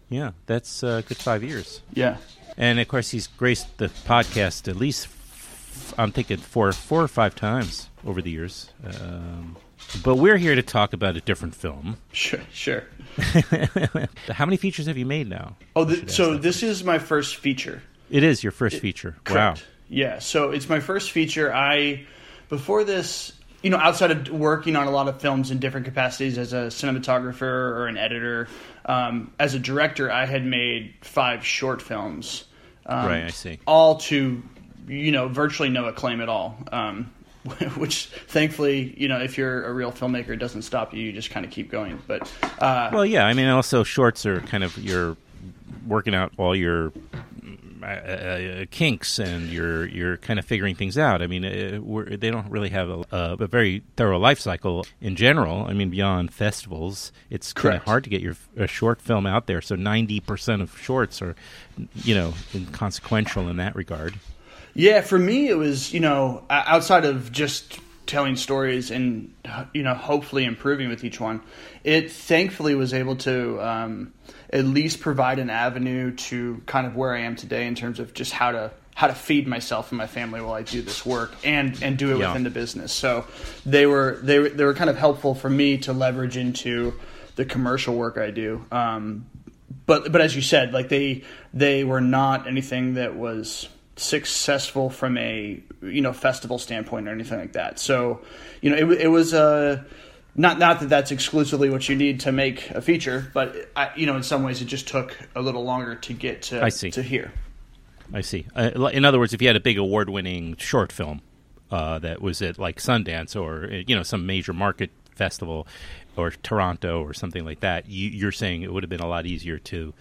yeah. That's a good five years. Yeah. and of course he's graced the podcast at least. F- I'm thinking four, four or five times over the years. Um, but we're here to talk about a different film. Sure, sure. How many features have you made now? Oh, th- so this is my first feature. It is your first feature. Correct. Wow. Yeah, so it's my first feature. I before this, you know, outside of working on a lot of films in different capacities as a cinematographer or an editor, um, as a director, I had made five short films. Um, Right, I see. All to, you know, virtually no acclaim at all. Um, which thankfully, you know, if you're a real filmmaker, it doesn't stop you. You just kind of keep going. But uh, Well, yeah. I mean, also shorts are kind of you're working out all your uh, uh, kinks and you're you're kind of figuring things out. I mean, uh, we're, they don't really have a, a, a very thorough life cycle in general. I mean, beyond festivals, it's kind of hard to get your a short film out there. So ninety percent of shorts are, you know, inconsequential in that regard. Yeah, for me, it was you know outside of just telling stories and you know hopefully improving with each one. It thankfully was able to um, at least provide an avenue to kind of where I am today in terms of just how to how to feed myself and my family while I do this work and and do it Yeah. within the business. So they were they were they were kind of helpful for me to leverage into the commercial work I do. Um, but but as you said, like they they were not anything that was successful from a you know festival standpoint or anything like that. So you know it, it was uh, not not that that's exclusively what you need to make a feature, but I, you know in some ways it just took a little longer to get to I see. to here. I see. Uh, in other words, if you had a big award-winning short film uh, that was at like Sundance or uh, you know some major market festival or Toronto or something like that, you, you're saying it would have been a lot easier to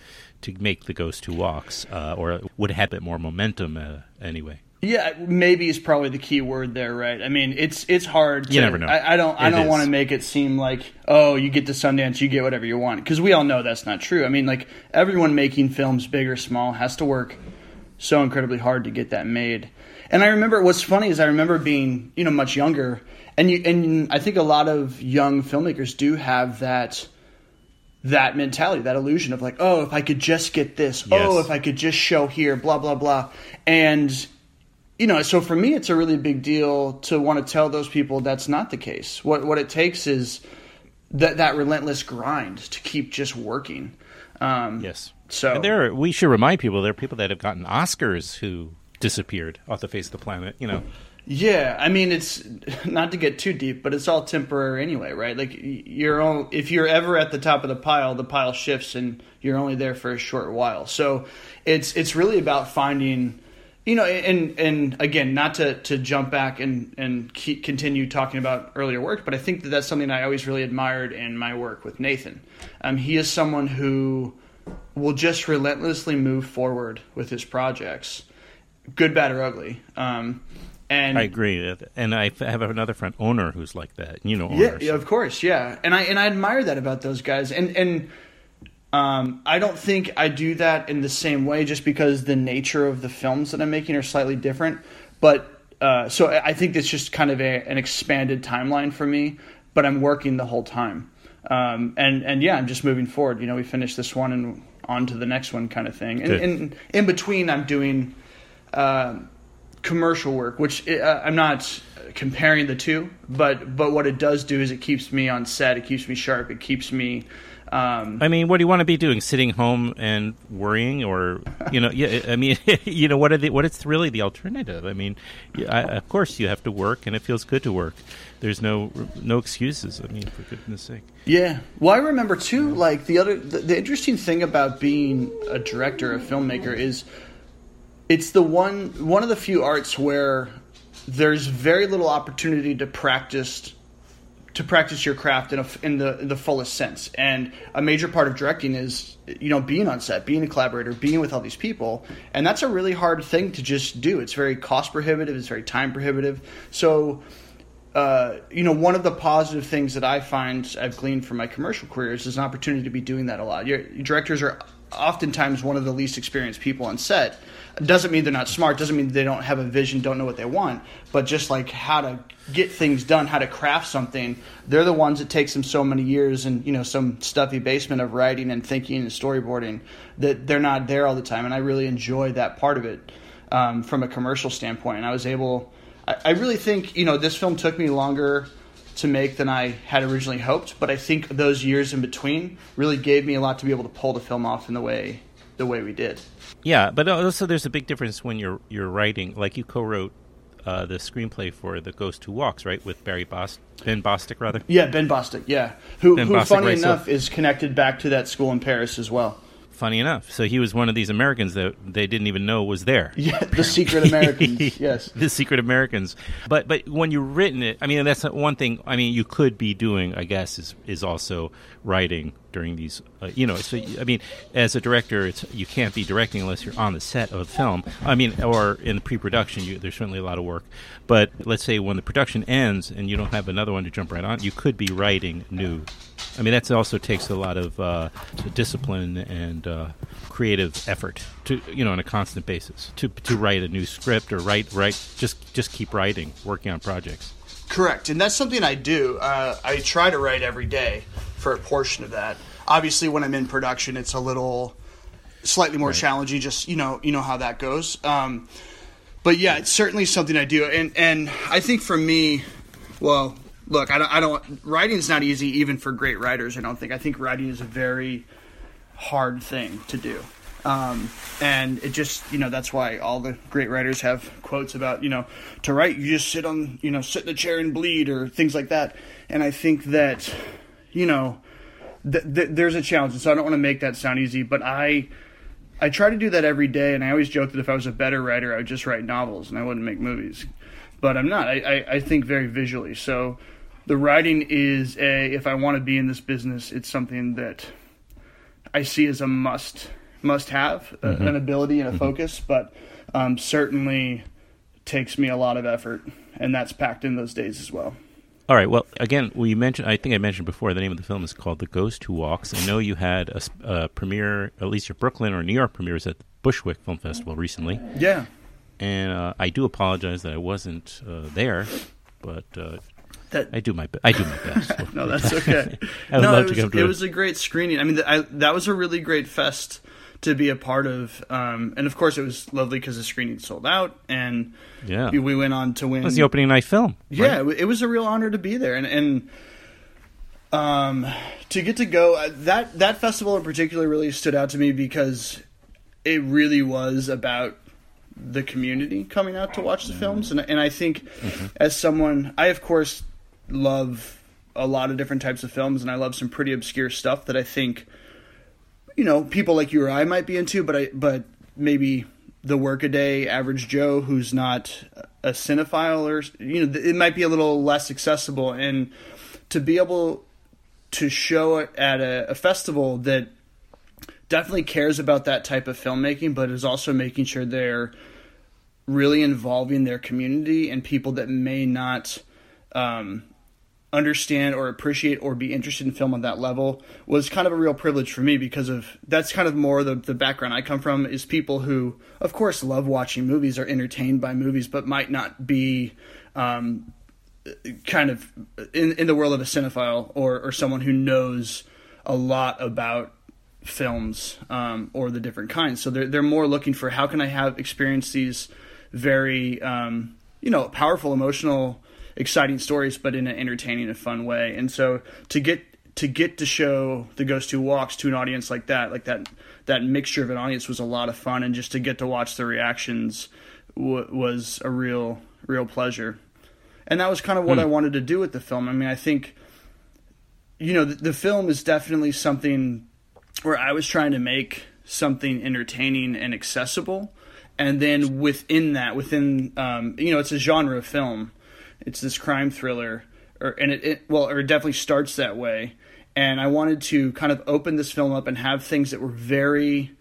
to make the Ghost Who Walks, uh, or would have had a bit more momentum uh, anyway. Yeah, maybe is probably the key word there, right? I mean, it's it's hard. To, You never know. I, I don't. I It don't want to make it seem like oh, you get to Sundance, you get whatever you want, because we all know that's not true. I mean, like everyone making films, big or small, has to work so incredibly hard to get that made. And I remember what's funny is I remember being you know much younger, and you and I think a lot of young filmmakers do have that that mentality, that illusion of like, oh, if I could just get this, oh, Yes. oh, if I could just show here, blah blah blah, and you know, so for me, it's a really big deal to want to tell those people that's not the case. What what it takes is that that relentless grind to keep just working. Um, yes. So And there, are, we should remind people there are people that have gotten Oscars who disappeared off the face of the planet. You know, Yeah, I mean it's not to get too deep, but it's all temporary anyway, right? Like you're all, if you're ever at the top of the pile, the pile shifts and you're only there for a short while. So it's it's really about finding, you know, and and again, not to to jump back and and keep, continue talking about earlier work, but I think that that's something I always really admired in my work with Nathan. Um, he is someone who will just relentlessly move forward with his projects, good, bad, or ugly. Um, and I agree, and I have another friend Onur who's like that. You know, Onur's. yeah, of course, yeah, and I and I admire that about those guys, and and um, I don't think I do that in the same way, just because the nature of the films that I'm making are slightly different. But uh, so I think it's just kind of a, an expanded timeline for me, but I'm working the whole time, um, and and yeah, I'm just moving forward. You know, we finished this one and on to the next one, kind of thing, and, and in between, I'm doing. Um, commercial work, which uh, I'm not comparing the two, but but what it does do is it keeps me on set, it keeps me sharp, it keeps me. Um, I mean, what do you want to be doing? Sitting home and worrying, or you know, yeah. I mean, you know, what are the what is really the alternative? I mean, I, of course you have to work, and it feels good to work. There's no no excuses. I mean, for goodness sake. Yeah. Well, I remember too. Like the other, the, the interesting thing about being a director, a filmmaker, is it's the one one of the few arts where there's very little opportunity to practice to practice your craft in, a, in the in the fullest sense. And a major part of directing is you know being on set, being a collaborator, being with all these people, and that's a really hard thing to just do. It's very cost prohibitive. It's very time prohibitive. So. Uh, you know, one of the positive things that I find I've gleaned from my commercial careers is an opportunity to be doing that a lot. Your, your directors are oftentimes one of the least experienced people on set. Doesn't mean they're not smart. Doesn't mean they don't have a vision, don't know what they want. But just like how to get things done, how to craft something, they're the ones that takes them so many years and you know some stuffy basement of writing and thinking and storyboarding that they're not there all the time. And I really enjoy that part of it um, from a commercial standpoint. And I was able. I, I really think you know this film took me longer to make than I had originally hoped, but I think those years in between really gave me a lot to be able to pull the film off in the way the way we did. Yeah, but also there's a big difference when you're you're writing. Like you co-wrote uh, the screenplay for The Ghost Who Walks, right, with Barry Bost Ben Bostic, rather. Yeah, Ben Bostic. Yeah, who, Ben who Bostic, funny right, so- enough, is connected back to that school in Paris as well. Funny enough, so he was one of these Americans that they didn't even know was there. Yeah, the secret Americans. yes, the secret Americans. But but when you've written it, I mean that's one thing. I mean you could be doing, I guess, is is also writing during these. Uh, you know, so I mean, as a director, it's you can't be directing unless you're on the set of a film. I mean, or in the pre-production, you, there's certainly a lot of work. But let's say when the production ends and you don't have another one to jump right on, you could be writing new. I mean, that also takes a lot of uh, discipline and uh, creative effort to you know on a constant basis to to write a new script or write write just just keep writing, working on projects. correct, and that's something I do. Uh, I try to write every day for a portion of that. Obviously, when I'm in production, it's a little slightly more challenging. Just you know, you know how that goes. Um, but yeah, it's certainly something I do, and and I think for me, well, look, I don't, I don't. Writing's not easy, even for great writers. I don't think. I think writing is a very hard thing to do. Um, and it just, you know, that's why all the great writers have quotes about, you know, to write, you just sit on, you know, sit in a chair and bleed or things like that. And I think that, you know, th- th- there's a challenge. And so I don't want to make that sound easy, but I, I try to do that every day. And I always joke that if I was a better writer, I would just write novels and I wouldn't make movies. But I'm not. I, I, I think very visually. So the writing is a, if I want to be in this business, it's something that I see as a must must have Mhm. an ability and a focus, but um, certainly takes me a lot of effort, and that's packed in those days as well. All right. Well, again, we mentioned. I think I mentioned before. The name of the film is called "The Ghost Who Walks." I know you had a premiere, at least your Brooklyn or New York premieres at the Bushwick Film Festival recently. Yeah. And uh, I do apologize that I wasn't uh, there, but uh, That- I do my I do my best. no, that's okay. I would no, love it to was, come to it it. was a great screening. I mean, I, that was a really great fest to be a part of, um, and of course, it was lovely because the screening sold out, and Yeah. we, we went on to win. It was the opening night film. Yeah, right? it it was a real honor to be there, and and um, to get to go uh, that that festival in particular really stood out to me because it really was about the community coming out to watch the films, and and I think as someone, I of course love a lot of different types of films, and I love some pretty obscure stuff that I think you know people like you or I might be into, but I but maybe the workaday average Joe who's not a cinephile or you know it might be a little less accessible, and to be able to show it at a, a festival that definitely cares about that type of filmmaking, but is also making sure they're really involving their community and people that may not um, understand or appreciate or be interested in film on that level was kind of a real privilege for me because of that's kind of more the, the background I come from is people who of course love watching movies are entertained by movies but might not be um, kind of in in the world of a cinephile or or someone who knows a lot about films um, or the different kinds. So they're they're more looking for how can I have experience these very um, you know powerful, emotional, exciting stories, but in an entertaining and fun way. And so to get to get to show the Ghost Who Walks to an audience like that, like that that mixture of an audience was a lot of fun, and just to get to watch the reactions w- was a real real pleasure. And that was kind of what Hmm. I wanted to do with the film. I mean, I think you know the, the film is definitely something where I was trying to make something entertaining and accessible, and then within that, within um, you know, it's a genre of film. It's this crime thriller, or and it, it well, or it definitely starts that way. And I wanted to kind of open this film up and have things that were very,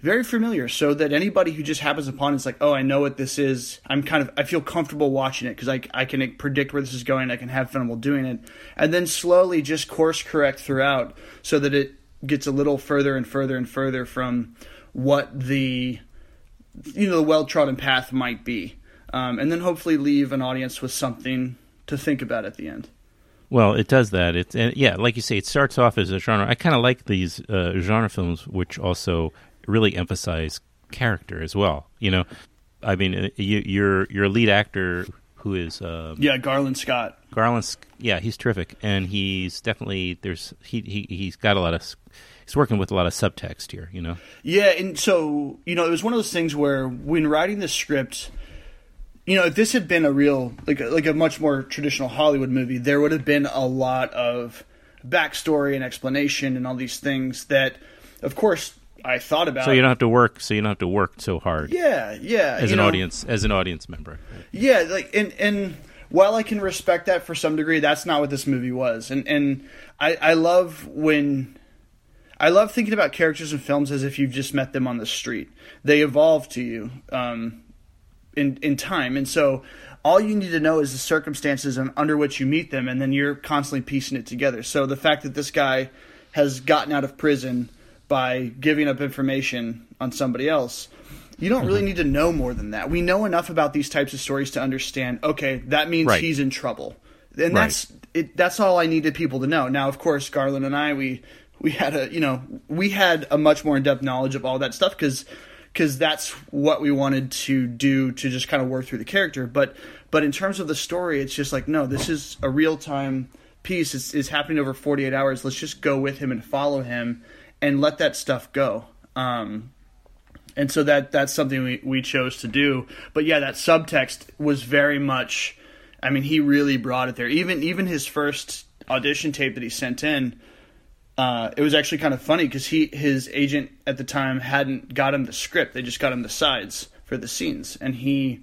very familiar, so that anybody who just happens upon it's like, oh, I know what this is. I'm kind of I feel comfortable watching it because I I can predict where this is going. I can have fun while doing it, and then slowly just course correct throughout so that it gets a little further and further and further from what the you know the well trodden path might be, um, and then hopefully leave an audience with something to think about at the end. Well, it does that. It's and yeah, like you say, it starts off as a genre. I kind of like these uh, genre films, which also really emphasize character as well. You know, I mean, uh, you, your your lead actor who is um, Yeah, Garland Scott. Garland's yeah, he's terrific, and he's definitely there's he he he's got a lot of he's working with a lot of subtext here. You know, Yeah, and so you know, it was one of those things where when writing the script, you know, if this had been a real like a, like a much more traditional Hollywood movie, there would have been a lot of backstory and explanation and all these things that, of course, I thought about. so you don't have to work. So you don't have to work so hard. Yeah, yeah. As an know, audience, as an audience member. Yeah, like and and while I can respect that for some degree, that's not what this movie was. And and I I love when I love thinking about characters in films as if you've just met them on the street. They evolve to you um, in in time, and so all you need to know is the circumstances un- under which you meet them, and then you're constantly piecing it together. So the fact that this guy has gotten out of prison by giving up information on somebody else. You don't really mm-hmm. need to know more than that. We know enough about these types of stories to understand. Okay, that means Right. he's in trouble, and Right. that's it. That's all I needed people to know. Now, of course, Garland and I, we we had a you know we had a much more in depth knowledge of all that stuff because because that's what we wanted to do to just kind of work through the character. But but in terms of the story, it's just like no, this is a real time piece. It's, it's happening over forty eight hours. Let's just go with him and follow him and let that stuff go. Um, and so that that's something we, we chose to do. But yeah, that subtext was very much. I mean, he really brought it there. Even even his first audition tape that he sent in, uh, it was actually kind of funny because he his agent at the time hadn't got him the script; they just got him the sides for the scenes, and he.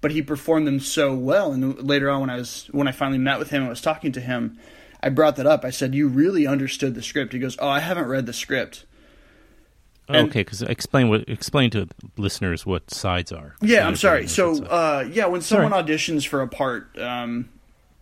But he performed them so well, and later on, when I was when I finally met with him and was talking to him, I brought that up. I said, "You really understood the script." He goes, "Oh, I haven't read the script." And- okay, because explain what explain to listeners what sides are. Yeah, I'm sorry. So, uh, yeah, when Sorry. someone auditions for a part, um,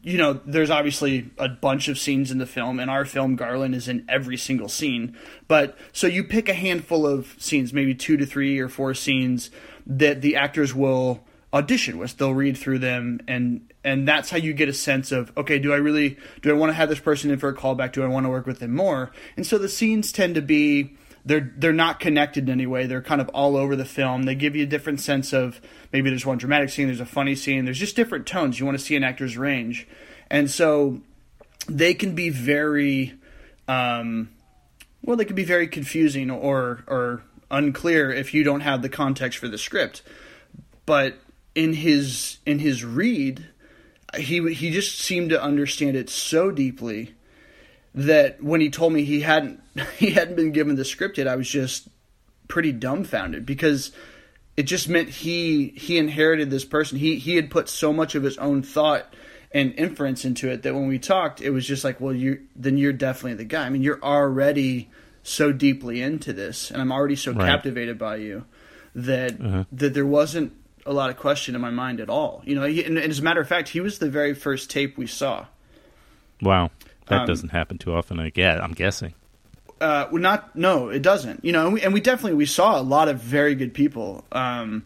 you know, there's obviously a bunch of scenes in the film. In our film, Garland is in every single scene. But so you pick a handful of scenes, maybe two to three or four scenes that the actors will audition with. They'll read through them, and and that's how you get a sense of okay, do I really do I want to have this person in for a callback? Do I want to work with them more? And so the scenes tend to be they're they're not connected in any way. They're kind of all over the film. They give you a different sense of maybe there's one dramatic scene, there's a funny scene, there's just different tones. You want to see an actor's range, and so they can be very, um, well, they can be very confusing or or unclear if you don't have the context for the script. But in his in his read, he he just seemed to understand it so deeply that when he told me he hadn't he hadn't been given the script yet, I was just pretty dumbfounded because it just meant he he inherited this person. He he had put so much of his own thought and inference into it that when we talked, it was just like, well, you then you're definitely the guy. I mean, you're already so deeply into this, and I'm already so right. captivated by you that uh-huh. that there wasn't a lot of question in my mind at all. You know, he, and, and as a matter of fact, he was the very first tape we saw. Wow. That um, doesn't happen too often. I guess I'm guessing. Uh, not no, it doesn't. You know, and we, and we, definitely we saw a lot of very good people, um,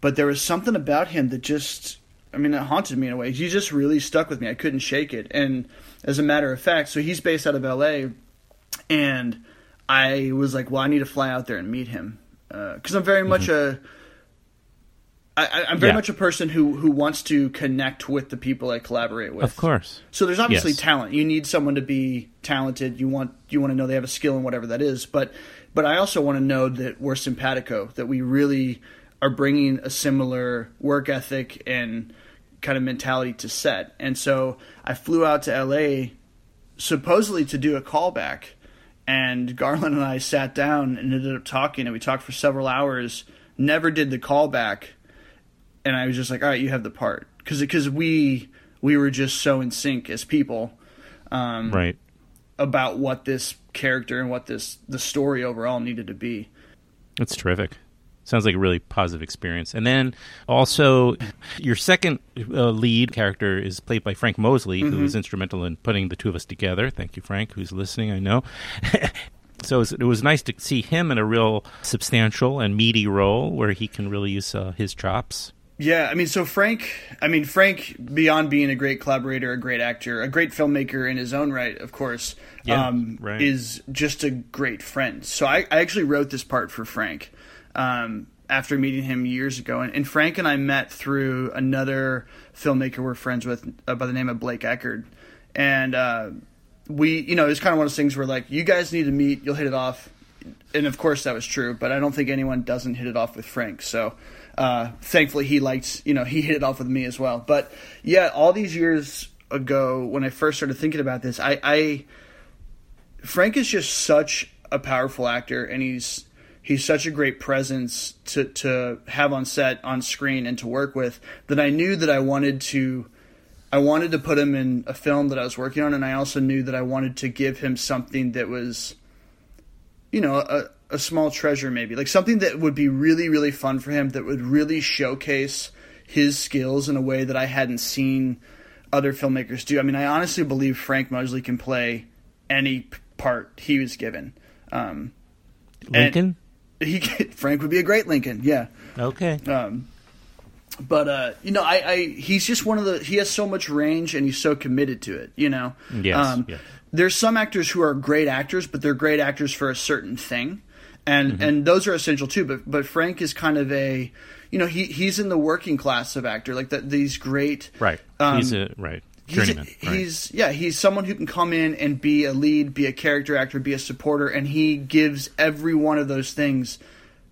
but there was something about him that just, I mean, it haunted me in a way. He just really stuck with me. I couldn't shake it. And as a matter of fact, so he's based out of L.A. and I was like, well, I need to fly out there and meet him because uh, I'm very mm-hmm. much a I, am very yeah. much a person who who wants to connect with the people I collaborate with. Of course. So there's obviously yes. talent. You need someone to be talented. You want you want to know they have a skill in whatever that is. But but I also want to know that we're simpatico. That we really are bringing a similar work ethic and kind of mentality to set. And so I flew out to L.A. supposedly to do a callback, and Garland and I sat down and ended up talking, and we talked for several hours. Never did the callback and I was just like, all right, you have the part because because we we were just so in sync as people, um, right, about what this character and what this the story overall needed to be. That's terrific. Sounds like a really positive experience. And then also, your second uh, lead character is played by Frank Mosley, mm-hmm. who was instrumental in putting the two of us together. Thank you, Frank, who's listening. I know. so it was, it was, nice to see him in a real substantial and meaty role where he can really use uh, his chops. Yeah, I mean, so Frank, I mean, Frank, beyond being a great collaborator, a great actor, a great filmmaker in his own right, of course, yeah, um, right. is just a great friend. So I, I actually wrote this part for Frank um, after meeting him years ago. And, and, Frank and I met through another filmmaker we're friends with uh, by the name of Blake Eckard. And uh, we, you know, it's kind of one of those things where, like, you guys need to meet, you'll hit it off. And of course that was true, but I don't think anyone doesn't hit it off with Frank. So uh, thankfully he liked you know he hit it off with me as well. But yeah, all these years ago when I first started thinking about this, I, I Frank is just such a powerful actor, and he's he's such a great presence to to have on set, on screen, and to work with that I knew that I wanted to. I wanted to put him in a film that I was working on, and I also knew that I wanted to give him something that was, you know, a, a small treasure maybe like something that would be really really fun for him that would really showcase his skills in a way that I hadn't seen other filmmakers do. I mean, I honestly believe Frank Mosley can play any part he was given. Um, Lincoln. He Frank would be a great Lincoln. Yeah. Okay. Um, but uh, you know, I, I he's just one of the he has so much range and he's so committed to it. You know. Yes. Um, yes. There's some actors who are great actors, but they're great actors for a certain thing and mm-hmm. and those are essential too. But but Frank is kind of a, you know, he he's in the working class of actor, like that these great right. Um, he's a right. He's, a, he's yeah he's someone who can come in and be a lead, be a character actor, be a supporter, and he gives every one of those things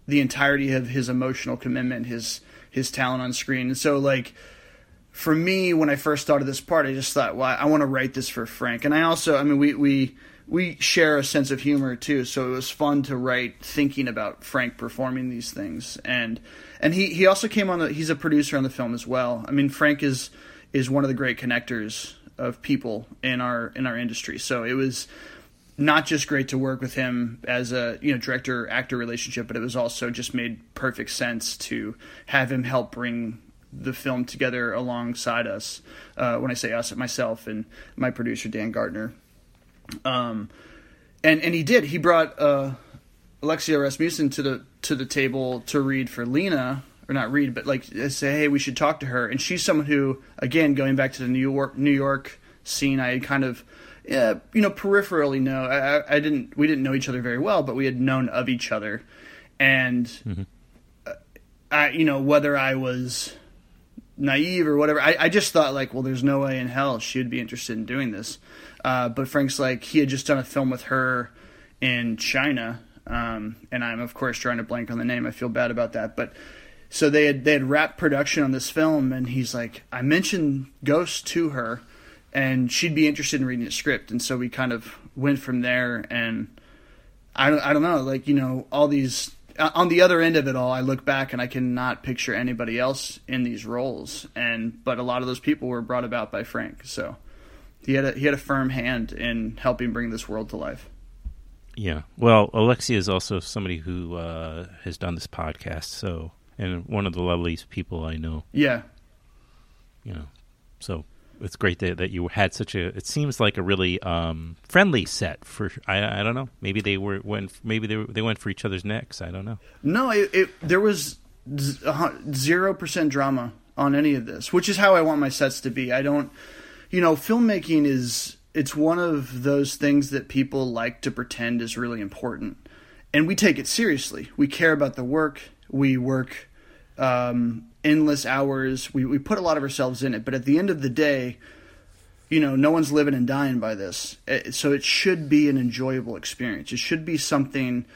the entirety of his emotional commitment, his his talent on screen. And so like for me, when I first started this part, I just thought, well, I want to write this for Frank, and I also, I mean, we we we share a sense of humor too, so it was fun to write thinking about Frank performing these things. And and he, he also came on the he's a producer on the film as well. I mean Frank is is one of the great connectors of people in our in our industry. So it was not just great to work with him as a you know director actor relationship, but it was also just made perfect sense to have him help bring the film together alongside us. Uh, when I say us, myself and my producer Dan Gardner. Um, and and he did. He brought uh, Alexia Rasmussen to the to the table to read for Lena, or not read, but like say, hey, we should talk to her. And she's someone who, again, going back to the New York New York scene, I had kind of. Yeah, you know, peripherally, no, I, I didn't. We didn't know each other very well, but we had known of each other, and mm-hmm. I, you know, whether I was naive or whatever, I, I just thought like, well, there's no way in hell she'd be interested in doing this. Uh, but Frank's like, he had just done a film with her in China, um, and I'm of course trying to blank on the name. I feel bad about that, but so they had they had wrapped production on this film, and he's like, I mentioned Ghost to her and she'd be interested in reading the script. And so we kind of went from there. And I don't, I don't know, like, you know, all these, uh, on the other end of it all, I look back and I cannot picture anybody else in these roles. And, but a lot of those people were brought about by Frank. So he had a, he had a firm hand in helping bring this world to life. Yeah. Well, Alexia is also somebody who uh, has done this podcast. So, and one of the loveliest people I know. Yeah. You know, so it's great that, that you had such a. It seems like a really um, friendly set for. I, I don't know. Maybe they were went. Maybe they were, they went for each other's necks. I don't know. No, it, it there was zero percent drama on any of this, which is how I want my sets to be. I don't. You know, filmmaking is it's one of those things that people like to pretend is really important, and we take it seriously. We care about the work. We work um, endless hours. We we put a lot of ourselves in it, but at the end of the day, you know, no one's living and dying by this. Eh, so it should be an enjoyable experience. It should be something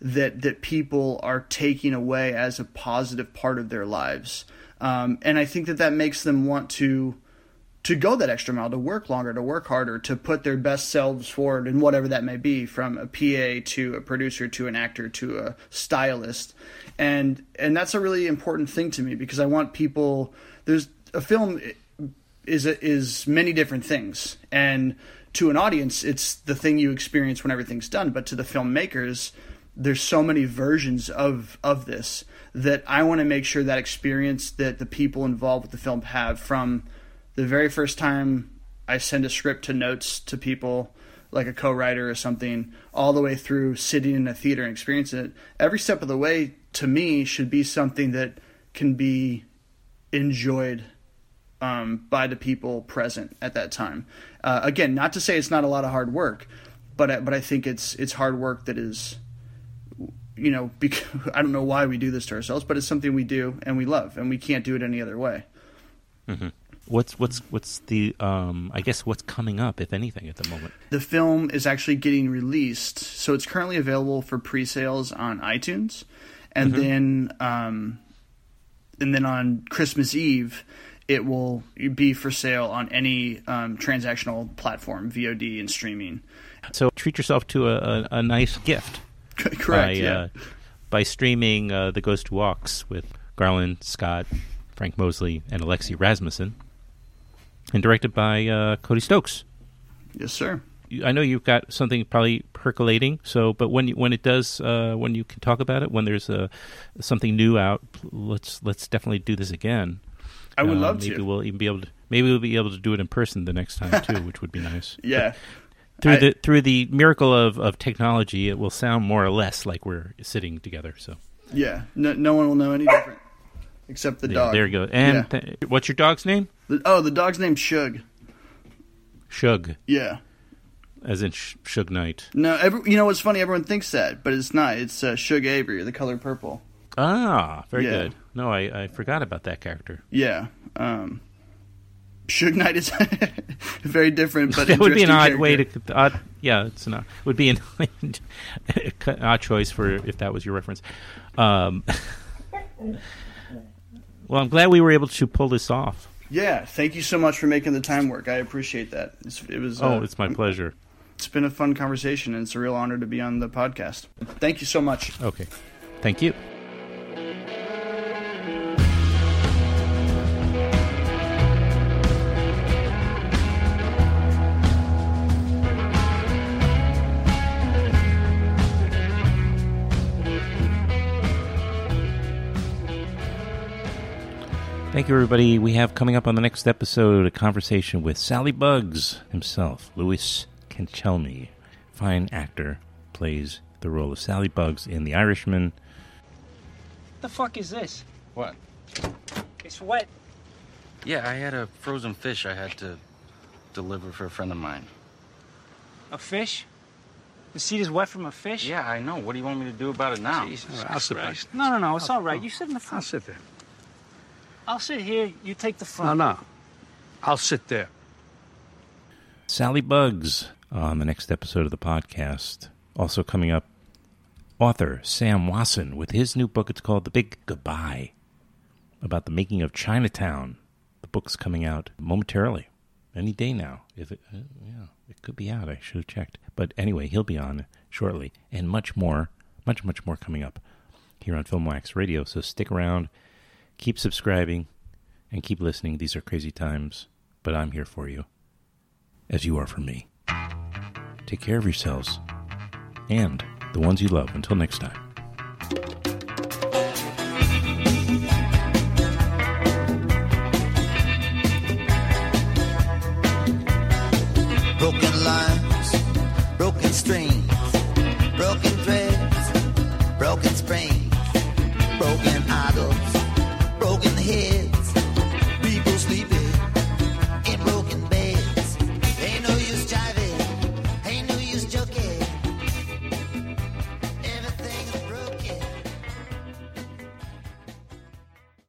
that that people are taking away as a positive part of their lives. Um, and I think that that makes them want to to go that extra mile, to work longer, to work harder, to put their best selves forward in whatever that may be, from a PA to a producer to an actor to a stylist. And and that's a really important thing to me because I want people there's a film is is many different things. And to an audience, it's the thing you experience when everything's done, but to the filmmakers, there's so many versions of of this that I want to make sure that experience that the people involved with the film have from the very first time I send a script to notes to people, like a co-writer or something, all the way through sitting in a theater and experiencing it, every step of the way to me should be something that can be enjoyed um, by the people present at that time. Uh, again, not to say it's not a lot of hard work, but but I think it's it's hard work that is, you know, because, I don't know why we do this to ourselves, but it's something we do and we love, and we can't do it any other way. Mm-hmm. What's what's what's the um, I guess what's coming up, if anything, at the moment? The film is actually getting released, so it's currently available for pre-sales on iTunes, and mm-hmm. then um, and then on Christmas Eve, it will be for sale on any um, transactional platform, VOD and streaming. So treat yourself to a, a, a nice gift. Correct. By, yeah. Uh, by streaming uh, The Ghost Walks with Garland Scott, Frank Mosley, and Alexia Rasmussen and directed by uh, Cody Stokes. Yes, sir. I know you've got something probably percolating. So, but when you, when it does, uh, when you can talk about it, when there's a something new out, let's let's definitely do this again. I would uh, love maybe to. Maybe we'll even be able to. Maybe we'll be able to do it in person the next time too, which would be nice. yeah. But through I, the through the miracle of, of technology, it will sound more or less like we're sitting together. So. Yeah. No, no one will know any different except the yeah, dog. There you go. And yeah. th- what's your dog's name? The, oh, the dog's name's Shug. Shug. Yeah. As in Sh- Suge Knight. No, every, you know what's funny? Everyone thinks that, but it's not. It's uh, Shug Avery, the color purple. Ah, very yeah. good. No, I, I forgot about that character. Yeah. Um, Suge Knight is very different, but that would be an odd character. way to. Odd, yeah, it's an would be an odd choice for if that was your reference. Um, well, I'm glad we were able to pull this off. Yeah, thank you so much for making the time work. I appreciate that. It's, it was. Oh, uh, it's my pleasure. It's been a fun conversation, and it's a real honor to be on the podcast. Thank you so much. Okay, thank you. Thank you, everybody. We have coming up on the next episode a conversation with Sally Bugs himself, Louis Cancelmi. Fine actor, plays the role of Sally Bugs in The Irishman. The fuck is this? What? It's wet. Yeah, I had a frozen fish I had to deliver for a friend of mine. A fish? The seat is wet from a fish? Yeah, I know. What do you want me to do about it now? Jesus I'll sit Christ. No, no, no. It's all right. You sit in the front. I'll sit there. I'll sit here. You take the No, front. no. I'll sit there. Sally Bugs on the next episode of the podcast. Also coming up, author Sam Wasson with his new book. It's called The Big Goodbye, about the making of Chinatown. The book's coming out momentarily, any day now. If it, uh, yeah, it could be out. I should have checked. But anyway, he'll be on shortly, and much more, much much more coming up here on Filmwax Radio. So stick around, Keep subscribing and keep listening. These are crazy times, but I'm here for you, as you are for me. Take care of yourselves and the ones you love. Until next time. broken lines, broken strings.